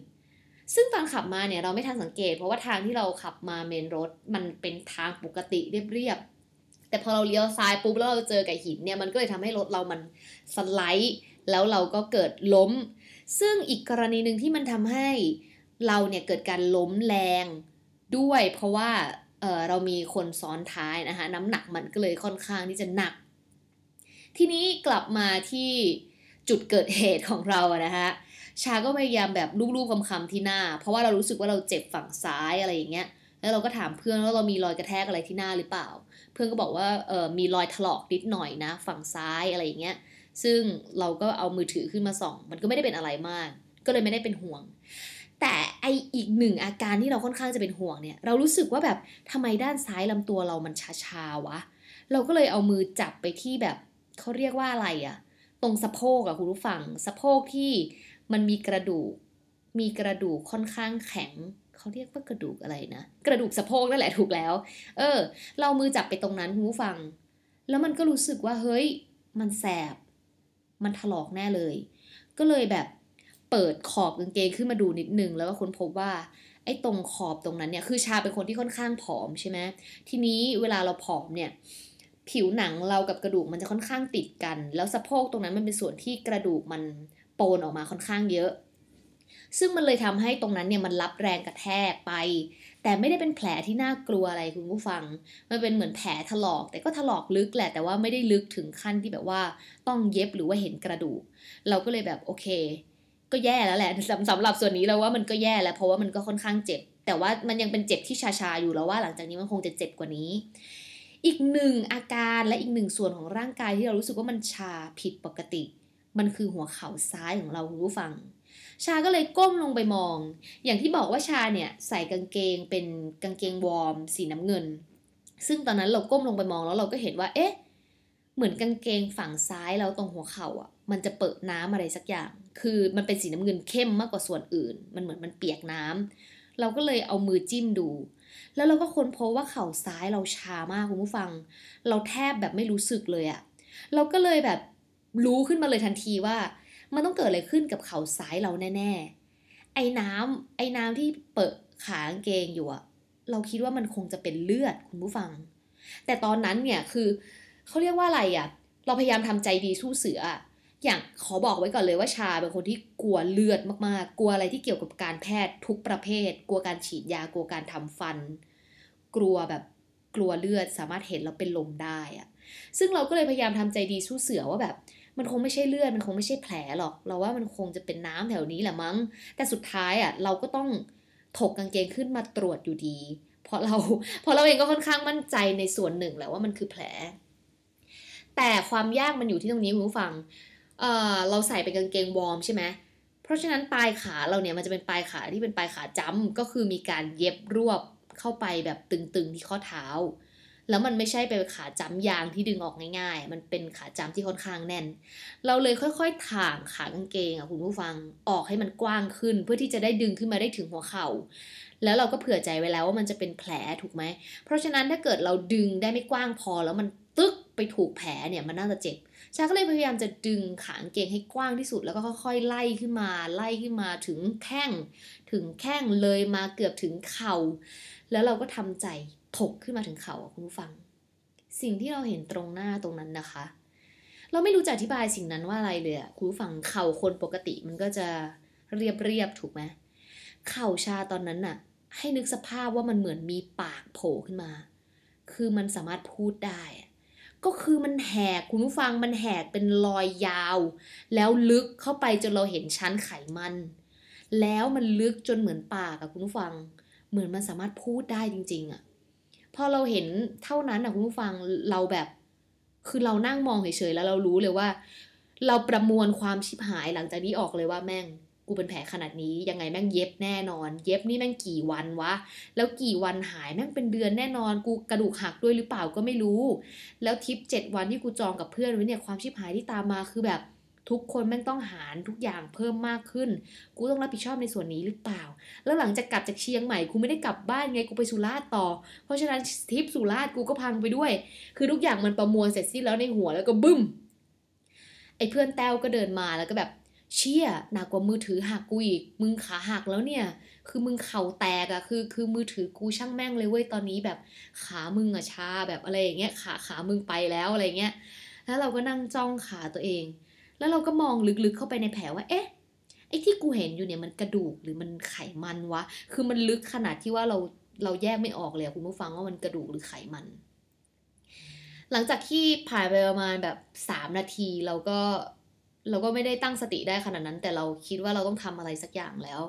ซึ่งตอนขับมาเนี่ยเราไม่ทันสังเกต เพราะว่าทางที่เราขับมาเมนรถมันเป็นทางปกติเรียบๆแต่พอเราเลี้ยวซ้ายปุ๊บแล้วเราเจอกับหินเนี่ยมันก็เลยทำให้รถเรามันสไลด์แล้วเราก็เกิดล้ม ซึ่งอีกกรณีหนึ่งที่มันทำให้เราเนี่ยเกิดการล้มแรงด้วย เพราะว่าเออเรามีคนซ้อนท้ายนะคะน้ำหนักมันก็เลยค่อนข้างที่จะหนัก ทีนี้กลับมาที่จุดเกิดเหตุของเราอะนะคะ ชาก็พยายามแบบลูบๆคำๆที่หน้า เพราะว่าเรารู้สึกว่าเราเจ็บฝั่งซ้ายอะไรอย่างเงี้ย แล้วเราก็ถามเพื่อนว่าเรามีรอยกระแทกอะไรที่หน้าหรือเปล่า เพื่อนก็บอกว่าเออมีรอยถลอกนิดหน่อยนะ ฝั่งซ้ายอะไรอย่างเงี้ย ซึ่งเราก็เอามือถือขึ้นมาส่อง มันก็ไม่ได้เป็นอะไรมาก ก็เลยไม่ได้เป็นห่วง แต่ไออีกหนึ่งอาการที่เราค่อนข้างจะเป็นห่วงเนี่ย เรารู้สึกว่าแบบทำไมด้านซ้ายลำตัวเรามันชาๆวะ เราก็เลยเอามือจับไปที่แบบเขาเรียกว่าอะไรอะตรงสะโพกอะคุณผู้ฟังสะโพกที่ มันมีกระดูก มีกระดูกค่อนข้างแข็ง เขาเรียกว่ากระดูกอะไรนะ กระดูกสะโพกนั่นแหละถูกแล้ว เออ เรามือจับไปตรงนั้นคุณผู้ฟัง แล้วมันก็รู้สึกว่าเฮ้ย มันแสบ มันถลอกแน่เลย ก็เลยแบบเปิดขอบกางเกงขึ้นมาดูนิดนึง แล้วก็ค้นพบว่าไอ้ตรงขอบตรงนั้นเนี่ย คือชาเป็นคนที่ค่อนข้างผอมใช่ไหมทีนี้เวลาเราผอมเนี่ย ผิวหนังเรากับกระดูกมันจะค่อนข้างติดกัน แล้วสะโพกตรงนั้นมันเป็นส่วนที่กระดูกมัน โปนออกมาค่อนข้างเยอะ ซึ่งมันเลยทำให้ตรงนั้นเนี่ยมันรับแรงกระแทกไป แต่ไม่ได้เป็นแผลที่น่ากลัวอะไรคุณผู้ฟัง มันเป็นเหมือนแผลถลอก แต่ก็ถลอกลึกแหละแต่ว่าไม่ได้ลึกถึงขั้นที่แบบว่าต้องเย็บหรือว่าเห็นกระดูก เราก็เลยแบบโอเค ก็แย่แล้วแหละสำสำหรับส่วนนี้เราว่ามันก็แย่แล้วเพราะว่ามันก็ค่อนข้างเจ็บ แต่ว่ามันยังเป็นเจ็บที่ชาๆอยู่แล้วว่าหลังจากนี้มันคงจะเจ็บกว่านี้อีกหนึ่งอาการและอีกหนึ่งส่วนของร่างกายที่เรารู้สึกว่ามันชาผิดปกติ มันคือหัวเข่าซ้ายของเราคุณผู้ฟัง ชาก็เลยก้มลงไปมอง อย่างที่บอกว่าชาเนี่ยใส่กางเกงเป็นกางเกงวอร์ม สีน้ำเงิน ซึ่งตอนนั้นเราก้มลงไปมองแล้วเราก็เห็นว่า เอ๊ะ เหมือนกางเกงฝั่งซ้ายเราตรงหัวเข่าอะ มันจะเปิดน้ำอะไรสักอย่าง คือมันเป็นสีน้ำเงินเข้มมากกว่าส่วนอื่น มันเหมือนมันเปียกน้ำเราก็เลยเอามือจิ้มดูแล้วเราก็ค้นพบว่าเข่าซ้ายเราชามากคุณผู้ฟัง เราแทบแบบไม่รู้สึกเลยอะเราก็เลยแบบ รู้ขึ้นมาเลยทันทีว่า มันต้องเกิดอะไรขึ้นกับเขาซ้ายเราแน่ๆ ไอ้น้ำไอ้น้ำที่เปิดขากางเกงอยู่อะเราคิดว่ามันคงจะเป็นเลือดคุณผู้ฟัง แต่ตอนนั้นเนี่ยคือเขาเรียกว่าอะไรอะเราพยายามทำใจดีสู้เสืออย่างขอบอกไว้ก่อนเลยว่าชาเป็นคนที่กลัวเลือดมากๆ กลัวอะไรที่เกี่ยวกับการแพทย์ทุกประเภท กลัวการฉีดยากลัวการทำฟัน กลัวแบบกลัวเลือดสามารถเห็นแล้วเป็นลมได้อะซึ่งเราก็เลยพยายามทำใจดีสู้เสือว่าแบบ มันคงไม่ใช่เลือดมันคงไม่ใช่แผลหรอก เราว่ามันคงจะเป็นน้ำแถวนี้แหละมั้ง แต่สุดท้ายอะเราก็ต้องถกกางเกงขึ้นมาตรวจอยู่ดี เพราะเราเพราะเราเองก็ค่อนข้างมั่นใจในส่วนหนึ่งแหละว่ามันคือแผล แต่ความยากมันอยู่ที่ตรงนี้คุณผู้ฟังเออเราใส่เป็นกางเกงวอร์มใช่ไหมเพราะฉะนั้นปลายขาเราเนี่ยมันจะเป็นปลายขาที่เป็นปลายขาจ้ำก็คือมีการเย็บรวบเข้าไปแบบตึงๆที่ข้อเท้า แล้วมันไม่ใช่เป็นขาจ้ำยางที่ดึงออกง่ายๆ มันเป็นขาจ้ำที่ค่อนข้างแน่น เราเลยค่อยๆถ่างขากางเกงอะคุณผู้ฟังออกให้มันกว้างขึ้น เพื่อที่จะได้ดึงขึ้นมาได้ถึงหัวเข่า แล้วเราก็เผื่อใจไว้แล้วว่ามันจะเป็นแผลถูกไหม เพราะฉะนั้นถ้าเกิดเราดึงได้ไม่กว้างพอแล้วมันตึกไปถูกแผลเนี่ยมันน่าจะเจ็บชาก็เลยพยายามจะดึงขางเกงให้กว้างที่สุดแล้วก็ค่อยๆไล่ขึ้นมา ไล่ขึ้นมาถึงแข้ง ถึงแข้งเลยมาเกือบถึงเข่า แล้วเราก็ทำใจ ถกขึ้นมาถึงเข่าคุณผู้ฟัง สิ่งที่เราเห็นตรงหน้าตรงนั้นนะคะ เราไม่รู้จะอธิบายสิ่งนั้นว่าอะไรเลยอะคุณผู้ฟังเข่าคนปกติมันก็จะเรียบเรียบถูกไหมเข่าชาตอนนั้นน่ะ ให้นึกสภาพว่ามันเหมือนมีปากโผล่ขึ้นมา คือมันสามารถพูดได้ก็คือมันแหกคุณผู้ฟังมันแหกเป็นรอยยาว แล้วลึกเข้าไปจนเราเห็นชั้นไขมัน แล้วมันลึกจนเหมือนปากอะคุณผู้ฟัง เหมือนมันสามารถพูดได้จริง ๆอะ พอเราเห็นเท่านั้นอะคุณผู้ฟังเราแบบ คือเรานั่งมองเฉยๆแล้วเรารู้เลยว่า เราประมวลความชิบหายหลังจากนี้ออกเลยว่าแม่งกูเป็นแผลขนาดนี้ยังไงแม่งเย็บแน่นอน เย็บนี่แม่งกี่วันวะ แล้วกี่วันหายแม่งเป็นเดือนแน่นอน กูกระดูกหักด้วยหรือเปล่าก็ไม่รู้ แล้วทิปเจ็ดวันที่กูจองกับเพื่อนไว้เนี่ยความชิบหายที่ตามมาคือแบบ ทุกคนแม่งต้องหารทุกอย่างเพิ่มมากขึ้น กูต้องรับผิดชอบในส่วนนี้หรือเปล่า แล้วหลังจากกลับจากเชียงใหม่กูไม่ได้กลับบ้านไงกูไปสุราษฎร์ต่อ เพราะฉะนั้นทริปสุราษฎร์กูก็พังไปด้วย คือทุกอย่างมันประมวลเสร็จสิ้นแล้วในหัวแล้วก็บึ้มไอ้เพื่อนแต้วก็เดินมาแล้วก็แบบเชี่ยหนักกว่ามือถือหักกูอีก มึงขาหักแล้วเนี่ย คือมึงเข่าแตกอะคือ คือมือถือกูช่างแม่งเลยเว้ยตอนนี้แบบขามึงอะชาแบบอะไรอย่างเงี้ยขาขามึงไปแล้วอะไรเงี้ย แล้วเราก็นั่งจ้องขาตัวเอง แล้วเราก็มองลึกๆเข้าไปในแผลว่า เอ๊ะ ไอ้ที่กูเห็นอยู่เนี่ยมันกระดูกหรือมันไขมันวะ คือมันลึกขนาดที่ว่าเราเราแยกไม่ออกเลยคุณผู้ฟังว่ามันกระดูกหรือไขมัน หลังจากที่ผ่านไปประมาณแบบสามนาทีเราก็เราก็ไม่ได้ตั้งสติได้ขนาดนั้น แต่เราคิดว่าเราต้องทำอะไรสักอย่างแล้ว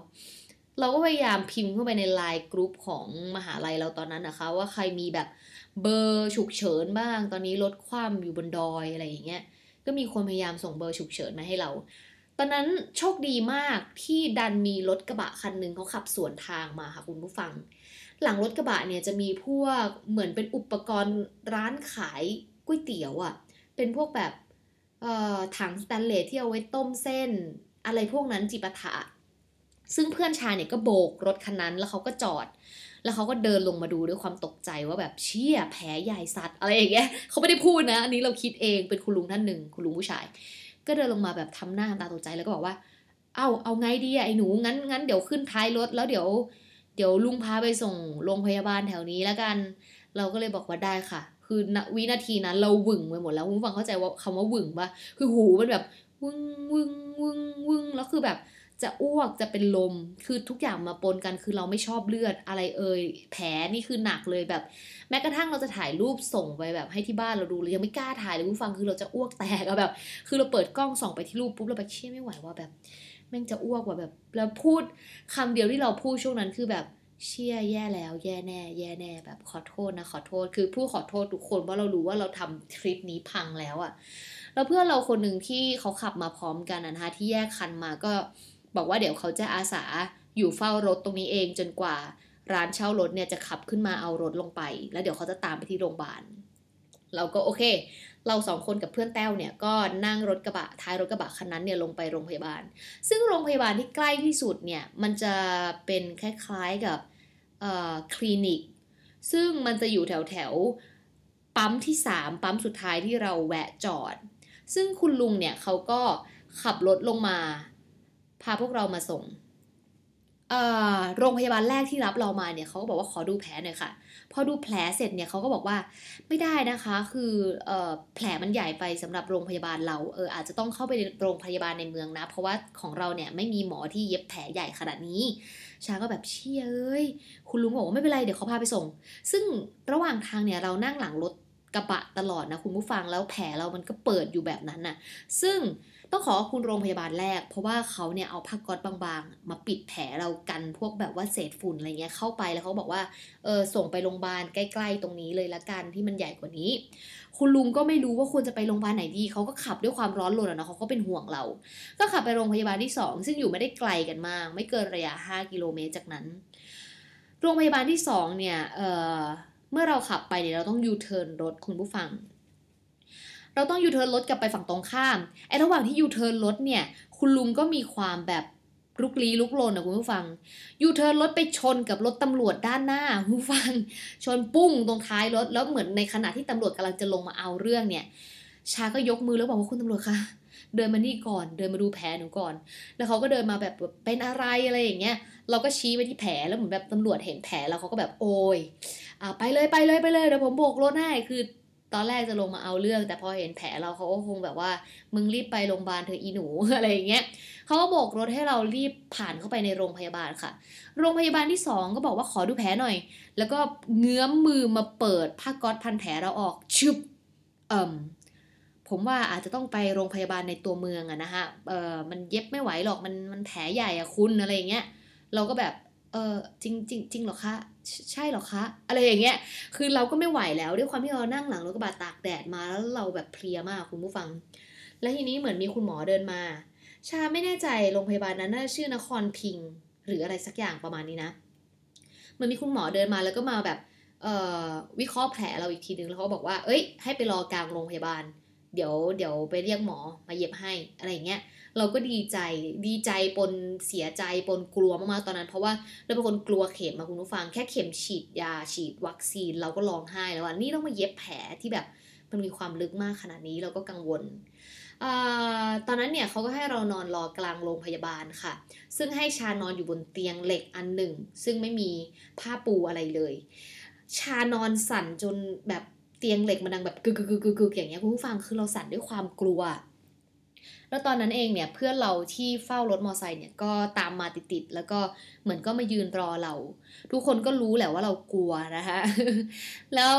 เราก็พยายามพิมพ์เข้าไปใน LINE group ของมหาลัยเราตอนนั้นนะคะ ว่าใครมีแบบเบอร์ฉุกเฉินบ้าง ตอนนี้รถคว่ำอยู่บนดอยอะไรอย่างเงี้ย ก็มีคนพยายามส่งเบอร์ฉุกเฉินมาให้เรา ตอนนั้นโชคดีมากที่ดันมีรถกระบะคันหนึ่งเขาขับสวนทางมาค่ะคุณผู้ฟัง หลังรถกระบะเนี่ยจะมีพวกเหมือนเป็นอุปกรณ์ร้านขายก๋วยเตี๋ยวอะ่ะ เป็นพวกแบบถังสแตนเลสที่เอาไว้ต้มเส้น อะไรพวกนั้นจิปาถะซึ่งเพื่อนชายเนี่ยก็โบกรถคันนั้นแล้วเขาก็จอด แล้วเขาก็เดินลงมาดูด้วยความตกใจว่าแบบเชี่ยแผลใหญ่สัตว์อะไรอย่างเงี้ยเขาไม่ได้พูดนะ อันนี้เราคิดเองเป็นคุณลุงท่านหนึ่งคุณลุงผู้ชาย ก็เดินลงมาแบบทำหน้าตาตกใจแล้วก็บอกว่า เอาเอาไงดีอะไอ้หนูงั้นงั้นเดี๋ยวขึ้นท้ายรถแล้วเดี๋ยวเดี๋ยวลุงพาไปส่งโรงพยาบาลแถวนี้แล้วกัน เราก็เลยบอกว่าได้ค่ะ คือวินาทีนั้นเราวึ่งไปหมดแล้วคุณฟังเข้าใจว่าคำว่าวึ่งปะคือหูมันแบบวึ่งวึ่งวึ่งวึ่งแล้วคือแบบ จะอ้วกจะเป็นลม คือทุกอย่างมาปนกันคือเราไม่ชอบเลือดอะไรเอ่ยแผลนี่คือหนักเลยแบบ แม้กระทั่งเราจะถ่ายรูปส่งไปแบบให้ที่บ้านเราดูเรายังไม่กล้าถ่ายเลยคุณฟังคือเราจะอ้วกแตกอะแบบ คือเราเปิดกล้องส่องไปที่รูปปุ๊บเราแบบเชี่ยไม่ไหวว่าแบบแม่งจะอ้วกว่าแบบแล้วพูดคำเดียวที่เราพูดช่วงนั้นคือแบบเชี่ยแย่แล้ว แย่แน่ แย่แน่ แบบขอโทษนะขอโทษ คือผู้ขอโทษทุกคนเพราะเรารู้ว่าเราทำทริปนี้พังแล้วอะแล้วเพื่อนเราคนหนึ่งที่เขาขับมาพร้อมกันนะคะที่แยกคันมาก็ บอกว่าเดี๋ยวเขาจะอาสาอยู่เฝ้ารถตรงนี้เองจนกว่า ร้านเช่ารถเนี่ยจะขับขึ้นมาเอารถลงไป แล้วเดี๋ยวเขาจะตามไปที่โรงพยาบาลเราก็โอเค เราสองคนกับเพื่อนแต้วเนี่ยก็นั่งรถกระบะท้ายรถกระบะคันนั้นเนี่ยลงไปโรงพยาบาล ซึ่งโรงพยาบาลที่ใกล้ที่สุดเนี่ยมันจะเป็นคล้ายๆกับคลินิก ซึ่งมันจะอยู่แถวแถวปั๊มที่ 3 ปั๊มสุดท้ายที่เราแวะจอด ซึ่งคุณลุงเนี่ยเขาก็ขับรถลงมา พาพวกเรามาส่งโรงพยาบาลแรกที่รับเรามาเนี่ยเขาก็บอกว่าขอดูแผลหน่อยค่ะ พอดูแผลเสร็จเนี่ยเขาก็บอกว่าไม่ได้นะคะ คืออแผลมันใหญ่ไปสำหรับโรงพยาบาลเราเอออาจจะต้องเข้าไปโรงพยาบาลในเมืองนะ เพราะว่าของเราเนี่ยไม่มีหมอที่เย็บแผลใหญ่ขนาดนี้ ชาก็แบบเชี่ยเอ้ยคุณลุงบอกว่าไม่เป็นไรเดี๋ยวเขาพาไปส่ง ซึ่งระหว่างทางเนี่ยเรานั่งหลังรถกระบะตลอดนะคุณผู้ฟังแล้วแผลเรามันก็เปิดอยู่แบบนั้นน่ะ ซึ่ง ต้องขอขอบคุณโรงพยาบาลแรก เพราะว่าเขาเนี่ยเอาผ้าก๊อตบางๆ มาปิดแผลเรากันพวกแบบว่าเศษฝุ่นอะไรเงี้ยเข้าไปแล้วเขาบอกว่าเออส่งไปโรงพยาบาลใกล้ๆตรงนี้เลยละกันที่มันใหญ่กว่านี้ คุณลุงก็ไม่รู้ว่าควรจะไปโรงพยาบาลไหนดีเขาก็ขับด้วยความร้อนรนอะนะเขาก็เป็นห่วงเรา ก็ขับไปโรงพยาบาลที่ 2 ซึ่งอยู่ไม่ได้ไกลกันมาก ไม่เกินระยะ 5 กิโลเมตรจากนั้น โรงพยาบาลที่2เนี่ยเมื่อเราขับไปเนี่ยเราต้องยูเทิร์นรถคุณผู้ฟัง เราต้องยูเทิร์นรถกลับไปฝั่งตรงข้ามไอ้ระหว่างที่ยูเทิร์นรถเนี่ย คุณลุงก็มีความแบบลุกลี้ลุกลนนะคุณผู้ฟังยูเทิร์นรถไปชนกับรถตำรวจด้านหน้าคุณผู้ฟัง ชนปุ้งตรงท้ายรถแล้วเหมือนในขณะที่ตำรวจกำลังจะลงมาเอาเรื่องเนี่ย ชาก็ยกมือแล้วบอกว่าคุณตำรวจคะเดินมานี่ก่อนเดินมาดูแผลหนูก่อน แล้วเขาก็เดินมาแบบเป็นอะไรอะไรอย่างเงี้ย เราก็ชี้ไปที่แผลแล้วเหมือนแบบตำรวจเห็นแผลแล้วเขาก็แบบโอยอ่าไปเลยไปเลยไปเลยเดี๋ยวผมโบกรถให้คือ ตอนแรกจะลงมาเอาเรื่อง แต่พอเห็นแผลเราเขาก็คงแบบว่า มึงรีบไปโรงพยาบาลเธออีหนูอะไรอย่างเงี้ยเขาก็โบกรถให้เรารีบผ่านเข้าไปในโรงพยาบาลค่ะ โรงพยาบาลที่สองก็บอกว่าขอดูแผลหน่อย แล้วก็เงื้อมมือมาเปิดผ้าก๊อตพันแผลเราออกชึบเอ่มผมว่าอาจจะต้องไปโรงพยาบาลในตัวเมืองอะนะฮะเออมันเย็บไม่ไหวหรอกมันมันแผลใหญ่อะคุณอะไรอย่างเงี้ย เราก็แบบ เออจริงจริงจริงหรอคะ ใช่หรอคะ อะไรอย่างเงี้ย คือเราก็ไม่ไหวแล้วด้วยความที่เรานั่งหลังรถกระบะตากแดดมาแล้วเราแบบเพลียมากคุณผู้ฟัง แล้วทีนี้เหมือนมีคุณหมอเดินมา ชาไม่แน่ใจโรงพยาบาลนั้นน่าชื่อนครพิง หรืออะไรสักอย่างประมาณนี้นะมันมีคุณหมอเดินมาแล้วก็มาแบบวิเคราะห์แผลเราอีกทีนึงแล้วเขาบอกว่า เอ้ย ให้ไปรอกลางโรงพยาบาล เดี๋ยว เดี๋ยวไปเรียกหมอมาเย็บให้ อะไรอย่างเงี้ย เราก็ดีใจดีใจปนเสียใจปนกลัวมากๆตอนนั้น เพราะว่าเราเป็นคนกลัวเข็มมาคุณผู้ฟังแค่เข็มฉีดยาฉีดวัคซีนเราก็ร้องไห้แล้วว่านี่ต้องมาเย็บแผลที่แบบมันมีความลึกมากขนาดนี้เราก็กังวลอตอนนั้นเนี่ยเขาก็ให้เรานอนรอกลางโรงพยาบาลค่ะ ซึ่งให้ชานอนอยู่บนเตียงเหล็กอันหนึ่ง ซึ่งไม่มีผ้าปูอะไรเลย ชานอนสั่นจนแบบเตียงเหล็กมันดังแบบกึกกึกกึกกึกอย่างเงี้ยคุณผู้ฟังคือเราสั่นด้วยความกลัว แล้วตอนนั้นเองเนี่ยเพื่อนเราที่เฝ้ารถมอไซค์เนี่ยก็ตามมาติดๆแล้วก็เหมือนก็มายืนรอเรา ทุกคนก็รู้แหละว่าเรากลัวนะคะแล้ว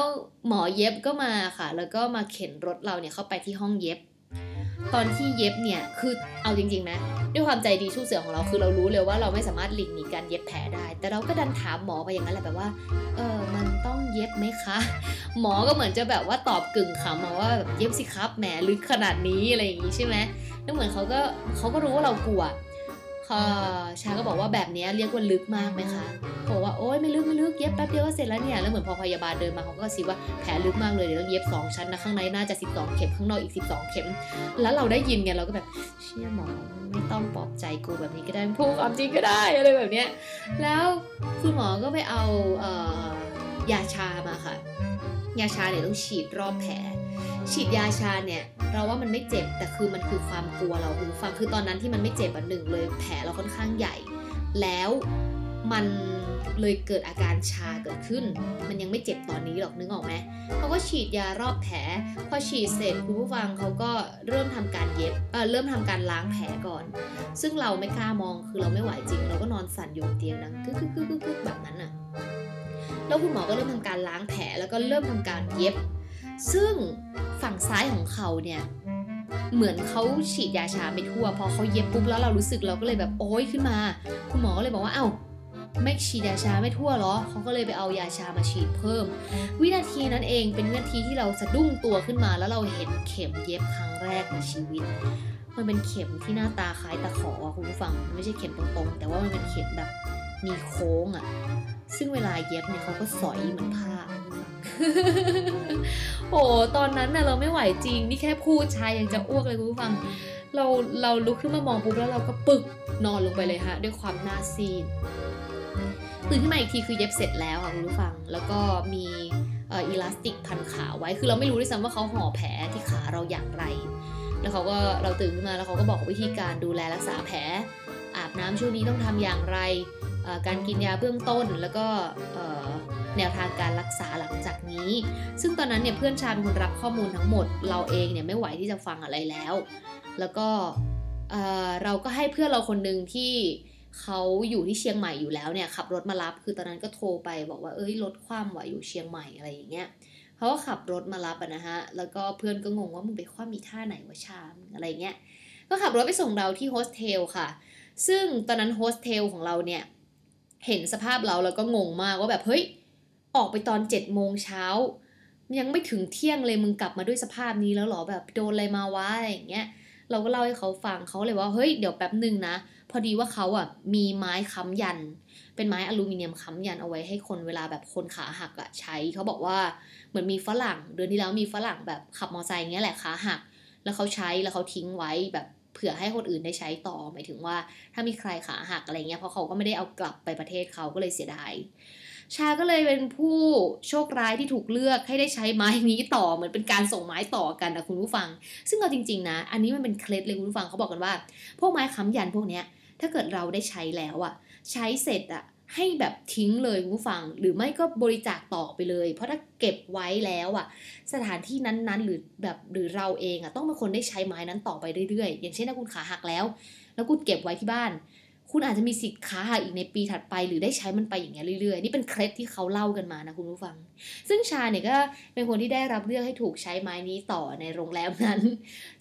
หมอเย็บก็มาค่ะ แล้วก็มาเข็นรถเราเนี่ยเข้าไปที่ห้องเย็บ ตอนที่เย็บเนี่ยคือเอาจริงๆนะด้วยความใจดีชู้เสือของเราคือเรารู้เลยว่าเราไม่สามารถหลีกหนีการเย็บแผลได้ แต่เราก็ดันถามหมอไปอย่างนั้นแหละแบบว่าเออมันต้องเย็บไหมคะ หมอก็เหมือนจะแบบว่าตอบกึ่งขำมาว่าแบบเย็บสิครับแหมลึกขนาดนี้อะไรอย่างงี้ใช่ไหม แล้วเหมือนเขาก็เขาก็รู้ว่าเรากลัวชาก็บอกว่าแบบนี้เรียกว่าลึกมากไหมคะบอกว่าโอ๊ยไม่ลึกไม่ลึกเย็บแป๊บเดียวก็เสร็จแล้วเนี่ยแล้วเหมือนพอพยาบาลเดินมาเขาก็สิว่าแผลลึกมากเลยเดี๋ยวต้องเย็บ2ชั้นนะข้างในน่าจะ 12 เข็มข้างนอกอีก 12 เข็ม แล้วเราได้ยินไงเราก็แบบเชี่ยหมอไม่ต้องปลอบใจกูแบบนี้ก็ได้พูดความจริงก็ได้อะไรแบบเนี้ยแล้วคุณหมอก็ไปเอาเอ่อยาชามาค่ะ ยาชาเนี่ยต้องฉีดรอบแผล ฉีดยาชาเนี่ยเราว่ามันไม่เจ็บแต่คือมันคือความกลัวเราคุณฟังคือตอนนั้นที่มันไม่เจ็บอันหนึ่งเลยแผลเราค่อนข้างใหญ่ แล้วมันเลยเกิดอาการชาเกิดขึ้น มันยังไม่เจ็บตอนนี้หรอกนึกออกไหมเขาก็ฉีดยารอบแผล พอฉีดเสร็จคุณผู้ฟังเขาก็เริ่มทำการเย็บเออเริ่มทำการล้างแผลก่อน ซึ่งเราไม่กล้ามองคือเราไม่ไหวจริง เราก็นอนสั่นอยู่เตียงดังกึกกึกกึกกึกแบบนั้นอะ แล้วคุณหมอก็เริ่มทำการล้างแผลแล้วก็เริ่มทำการเย็บ ซึ่งฝั่งซ้ายของเขาเนี่ยเหมือนเขาฉีดยาชาไปทั่ว พอเขาเย็บปุ๊บแล้วเรารู้สึกเราก็เลยแบบโอ้ยขึ้นมา คุณหมอก็เลยบอกว่าเอา้าไม่ฉีดยาชาไม่ทั่วหรอเขาก็เลยไปเอายาชามาฉีดเพิ่ม วินาทีนั้นเองเป็นวินาทีที่เราสะดุ้งตัวขึ้นมา แล้วเราเห็นเข็มเย็บครั้งแรกในชีวิต มันเป็นเข็มที่หน้าตาคล้ายตะขอคุณผู้ฟัง ไม่ใช่เข็มตรงๆ แต่ว่ามันเป็นเข็มแบบ มีโค้งอะ่ะ ซึ่งเวลาเย็บเนี่ยเขาก็สอยเหมือนผ้าโอ้ตอนนั้นน่ะเราไม่ไหวจริง นี่แค่พูดชายยังจะอ้วกเลยคุณผู้ฟัง เราเราลุกขึ้นมามองปุ๊บแล้วเราก็ปึกนอนลงไปเลยฮะ ด้วยความหน้าซีดตื่นขึ้นมาอีกทีคือเย็บเสร็จแล้วค่ะคุณผู้ฟัง แล้วก็มีอีลาสติกพันขาไว้ คือเราไม่รู้ด้วยซ้ำว่าเขาห่อแผลที่ขาเราอย่างไร แล้วเขาก็เราตื่นขึ้นมาแล้วเขาก็บอกวิธีการดูแลรักษาแผล อาบน้ำช่วงนี้ต้องทำอย่างไร การกินยาเบื้องต้นแล้วก็แนวทางการรักษาหลังจากนี้ ซึ่งตอนนั้นเนี่ยเพื่อนชาเป็นคนรับข้อมูลทั้งหมด เราเองเนี่ยไม่ไหวที่จะฟังอะไรแล้ว แล้วก็เราก็ให้เพื่อนเราคนหนึ่งที่เขาอยู่ที่เชียงใหม่อยู่แล้วเนี่ยขับรถมารับคือตอนนั้นก็โทรไปบอกว่าเอ้ยรถคว่ำว่ะอยู่เชียงใหม่อะไรอย่างเงี้ยเขาก็ขับรถมารับนะฮะแล้วก็เพื่อนก็งงว่ามึงไปคว่ำอีท่าไหนวะชามอะไรเงี้ยก็ขับรถไปส่งเราที่โฮสเทลค่ะ ซึ่งตอนนั้นโฮสเทลของเราเนี่ย เห็นสภาพเราแล้วก็งงมากว่าแบบเฮ้ยออกไปตอนเจ็ดโมงเช้ายังไม่ถึงเที่ยงเลยมึงกลับมาด้วยสภาพนี้แล้วหรอแบบโดนอะไรมาวะอะไรอย่างเงี้ยเราก็เล่าให้เขาฟังเขาเลยว่าเฮ้ยเดี๋ยวแป๊บหนึ่งนะ พอดีว่าเขาอะมีไม้ค้ำยัน เป็นไม้อลูมิเนียมค้ำยันเอาไว้ให้คนเวลาแบบคนขาหักอะใช้เขาบอกว่าเหมือนมีฝรั่ง เดือนที่แล้วมีฝรั่งแบบขับมอเตอร์ไซค์เงี้ยแหละขาหัก แล้วเขาใช้แล้วเขาทิ้งไว้แบบ เผื่อให้คนอื่นได้ใช้ต่อหมายถึงว่า ถ้ามีใครขาหักอะไรเงี้ยเพราะเขาก็ไม่ได้เอากลับไปประเทศเขาก็เลยเสียดายชาก็เลยเป็นผู้โชคร้ายที่ถูกเลือกให้ได้ใช้ไม้นี้ต่อเหมือนเป็นการส่งไม้ต่อกันนะคุณผู้ฟัง ซึ่งเอาจริงๆนะ อันนี้มันเป็นเคล็ดเลยคุณผู้ฟังเขาบอกกันว่า พวกไม้ค้ำยันพวกเนี้ยถ้าเกิดเราได้ใช้แล้วอะใช้เสร็จอะ ให้แบบทิ้งเลยคุณผู้ฟัง หรือไม่ก็บริจาคต่อไปเลย เพราะถ้าเก็บไว้แล้วอะสถานที่นั้นๆ หรือแบบหรือเราเองอะต้องเป็นคนได้ใช้ไม้นั้นต่อไปเรื่อยๆ อย่างเช่นถ้าคุณขาหักแล้ว แล้วคุณเก็บไว้ที่บ้าน คุณอาจจะมีสิทธิ์ขาหักอีกในปีถัดไป หรือได้ใช้มันไปอย่างเงี้ยเรื่อยๆ นี่เป็นเคล็ดที่เขาเล่ากันมานะคุณผู้ฟัง ซึ่งชาเนี่ยก็เป็นคนที่ได้รับเลือกให้ถูกใช้ไม้นี้ต่อในโรงแรมนั้น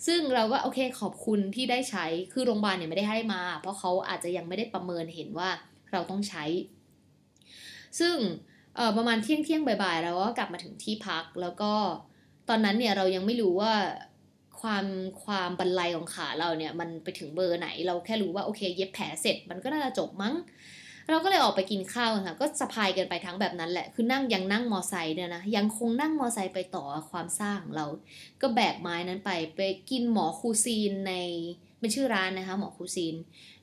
ซึ่งเราก็โอเคขอบคุณที่ได้ใช้คือโรงพยาบาลเนี่ยไม่ได้ให้มา เพราะเขาอาจจะยังไม่ได้ประเมินเห็นว่า เราต้องใช้ ซึ่งประมาณเที่ยงเที่ยงบ่ายๆเราก็กลับมาถึงที่พัก แล้วก็ตอนนั้นเนี่ยเรายังไม่รู้ว่าความความบรรลัยของขาเราเนี่ยมันไปถึงเบอร์ไหน เราแค่รู้ว่าโอเค เย็บแผลเสร็จมันก็น่าจะจบมั้ง เราก็เลยออกไปกินข้าวค่ะ ก็สะพายกันไปทั้งแบบนั้นแหละคือนั่งยังนั่งมอไซค์เนี่ยนะยังคงนั่งมอไซค์ไปต่อความสร้างของเรา ก็แบกไม้นั้นไปไปกินหมอคูซีนใน เป็นชื่อร้านนะคะหมอคูซีน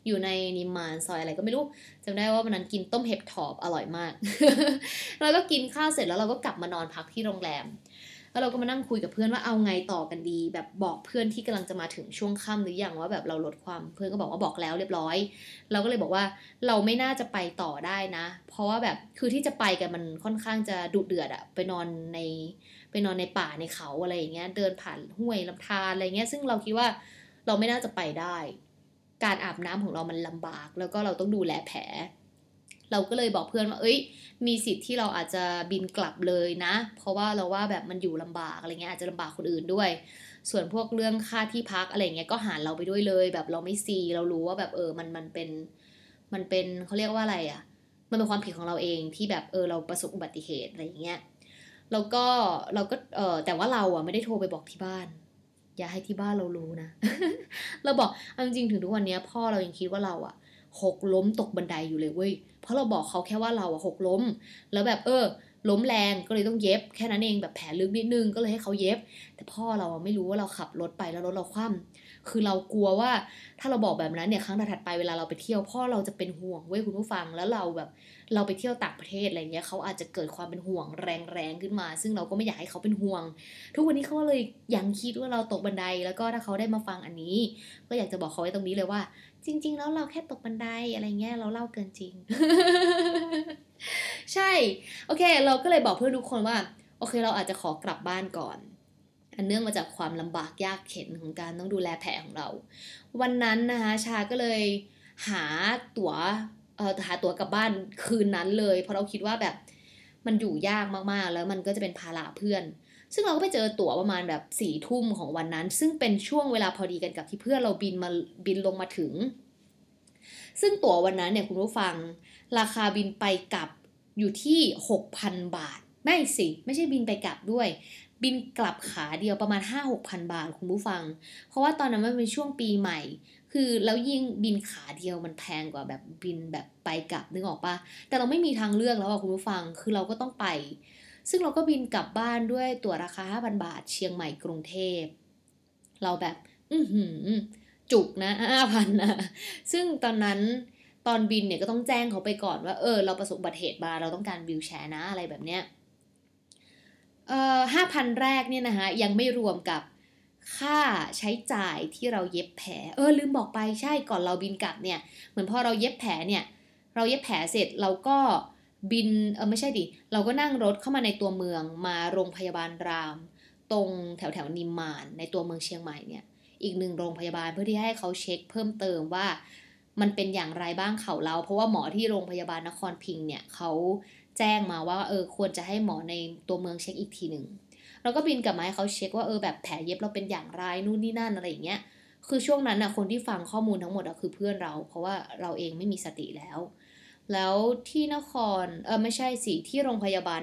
อยู่ในนิมานซอยอะไรก็ไม่รู้จำได้ว่าวันนั้นกินต้มเห็บถอบอร่อยมาก แล้วก็กินข้าวเสร็จแล้วเราก็กลับมานอนพักที่โรงแรม แล้วเราก็มานั่งคุยกับเพื่อนว่าเอาไงต่อกันดี แบบบอกเพื่อนที่กำลังจะมาถึงช่วงค่ำหรือยังว่าแบบเราลดความเพื่อนก็บอกว่าบอกแล้วเรียบร้อย เราก็เลยบอกว่าเราไม่น่าจะไปต่อได้นะ เพราะว่าแบบคือที่จะไปกันมันค่อนข้างจะดุเดือดอะไปนอนในไปนอนในป่าในเขาอะไรอย่างเงี้ยเดินผ่านห้วยลำธารอะไรเงี้ยซึ่งเราคิดว่า เราไม่น่าจะไปได้ การอาบน้ำของเรามันลำบาก แล้วก็เราต้องดูแลแผล เราก็เลยบอกเพื่อนว่า เอ้ย มีสิทธิ์ที่เราอาจจะบินกลับเลยนะ เพราะว่าเราว่าแบบมันอยู่ลำบากอะไรเงี้ยอาจจะลำบากคนอื่นด้วย ส่วนพวกเรื่องค่าที่พักอะไรเงี้ยก็หารเราไปด้วยเลย แบบเราไม่ซี เรารู้ว่าแบบเออมันมันเป็นมันเป็นเขาเรียกว่าอะไรอะ่ะ มันเป็นความผิดของเราเองที่แบบเออเราประสบอุบัติเหตุอะไรเงี้ยแล้วก็เราก็เออแต่ว่าเราอะไม่ได้โทรไปบอกที่บ้าน อย่าให้ที่บ้านเรารู้นะ เราบอกเอาจริงถึงทุกวันนี้พ่อเรายังคิดว่าเราอะหกล้มตกบันไดอยู่เลยเว้ย เพราะเราบอกเขาแค่ว่าเราอะหกล้ม แล้วแบบเออ ล้มแรงก็เลยต้องเย็บ แค่นั้นเองแบบแผลลึกนิดนึงก็เลยให้เขาเย็บ แต่พ่อเราไม่รู้ว่าเราขับรถไปแล้วรถเราคว่ำ คือเรากลัวว่าถ้าเราบอกแบบนั้นเนี่ยครั้งถัดไปเวลาเราไปเที่ยวพ่อเราจะเป็นห่วงเว้ยคุณผู้ฟังแล้วเราแบบเราไปเที่ยวต่างประเทศอะไรเงี้ยเขาอาจจะเกิดความเป็นห่วงแรงๆขึ้นมา ซึ่งเราก็ไม่อยากให้เขาเป็นห่วง ทุกวันนี้เขาเลยยังคิดว่าเราตกบันได แล้วก็ถ้าเขาได้มาฟังอันนี้ ก็อยากจะบอกเขาไว้ตรงนี้เลยว่า จริง ๆ แล้วเราแค่ตกบันไดอะไรเงี้ยเราเล่าเกินจริง ใช่ โอเค เราก็เลยบอกเพื่อนทุกคนว่า โอเค เราอาจจะขอกลับบ้านก่อน อันเนื่องมาจากความลำบากยากเข็นของการต้องดูแลแผลของเรา วันนั้นนะคะชาก็เลยหาตั๋วเอ่อหาตั๋วกลับบ้านคืนนั้นเลย เพราะเราคิดว่าแบบมันอยู่ยากมากๆ แล้วมันก็จะเป็นภาระเพื่อน ซึ่งเราก็ไปเจอตั๋วประมาณแบบสี่ทุ่มของวันนั้น ซึ่งเป็นช่วงเวลาพอดีกันกับที่เพื่อนเราบินมาบินลงมาถึง ซึ่งตั๋ววันนั้นเนี่ยคุณผู้ฟัง ราคาบินไปกลับอยู่ที่หกพันบาท ไม่สิ ไม่ใช่บินไปกลับด้วย บินกลับขาเดียวประมาณห้าหกพันบาทคุณผู้ฟัง เพราะว่าตอนนั้นมันเป็นช่วงปีใหม่ คือแล้วยิ่งบินขาเดียวมันแพงกว่าแบบบินแบบไปกลับนึกออกปะแต่เราไม่มีทางเลือกแล้วอะคุณผู้ฟังคือเราก็ต้องไป ซึ่งเราก็บินกลับบ้านด้วยตั๋วราคา 5,000 บาท เชียงใหม่กรุงเทพ เราแบบ อือหือจุกนะห้าพันนะ ซึ่งตอนนั้นตอนบินเนี่ยก็ต้องแจ้งเขาไปก่อนว่า เออ เราประสบอุบัติเหตุมาเราต้องการวิวแชร์นะอะไรแบบเนี้ย เอ่อห้าพันแรกเนี่ยนะคะยังไม่รวมกับค่าใช้จ่ายที่เราเย็บแผล เออลืมบอกไปใช่ก่อนเราบินกลับเนี่ย เหมือนพอเราเย็บแผลเนี่ย เราเย็บแผลเสร็จเราก็บินเออไม่ใช่ดิ เราก็นั่งรถเข้ามาในตัวเมืองมาโรงพยาบาลราม ตรงแถวแถวนิมมานในตัวเมืองเชียงใหม่เนี่ย อีกหนึ่งโรงพยาบาลเพื่อที่ให้เขาเช็คเพิ่มเติมว่ามันเป็นอย่างไรบ้างเขาเรา เพราะว่าหมอที่โรงพยาบาลนครพิงค์เนี่ยเขา แจ้งมาว่าเออควรจะให้หมอในตัวเมืองเช็คอีกทีหนึ่งเราก็บินกลับมาให้เขาเช็คว่าเออแบบแผลเย็บเราเป็นอย่างไรนู่นนี่นั่นอะไรอย่างเงี้ยคือช่วงนั้นนะคนที่ฟังข้อมูลทั้งหมดอะคือเพื่อนเรา เพราะว่าเราเองไม่มีสติแล้ว แล้วที่นครเออไม่ใช่สิที่โรงพยาบาล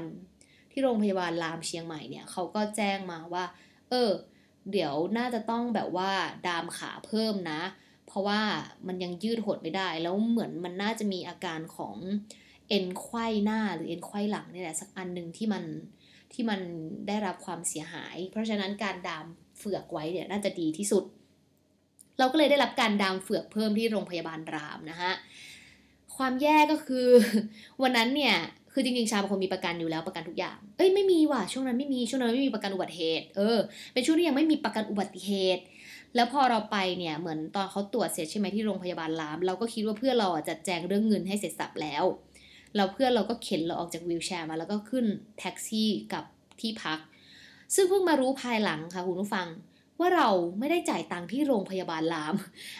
ที่โรงพยาบาลรามเชียงใหม่เนี่ยเขาก็แจ้งมาว่า เออ เดี๋ยวน่าจะต้องแบบว่าดามขาเพิ่มนะ เพราะว่ามันยังยืดหดไม่ได้ แล้วเหมือนมันน่าจะมีอาการของ เอ็นไขว้หน้าหรือเอ็นไขว้หลังนี่แหละสักอันหนึ่งที่มันที่มันได้รับความเสียหาย เพราะฉะนั้นการดามเฟือกไว้เนี่ยน่าจะดีที่สุด เราก็เลยได้รับการดามเฟือกเพิ่มที่โรงพยาบาลรามนะฮะความแย่ก็คือ วันนั้นเนี่ยคือจริงๆชาเป็นคนมีประกันอยู่แล้วประกันทุกอย่าง เอ้ยไม่มีว่ะช่วงนั้นไม่มีช่วงนั้นไม่มีประกันอุบัติเหตุ เออ เป็นช่วงที่ยังไม่มีประกันอุบัติเหตุ แล้วพอเราไปเนี่ยเหมือนตอนเขาตรวจเสร็จใช่ไหมที่โรงพยาบาลราม เราก็คิดว่าเพื่อนเราอะแจงเรื่องเงินให้เสร็จสับแล้ว เราเพื่อนเราก็เข็นเราออกจากวีลแชร์มา แล้วก็ขึ้นแท็กซี่กับที่พัก ซึ่งเพิ่งมารู้ภายหลังค่ะคุณผู้ฟังว่าเราไม่ได้จ่ายตังค์ที่โรงพยาบาลราม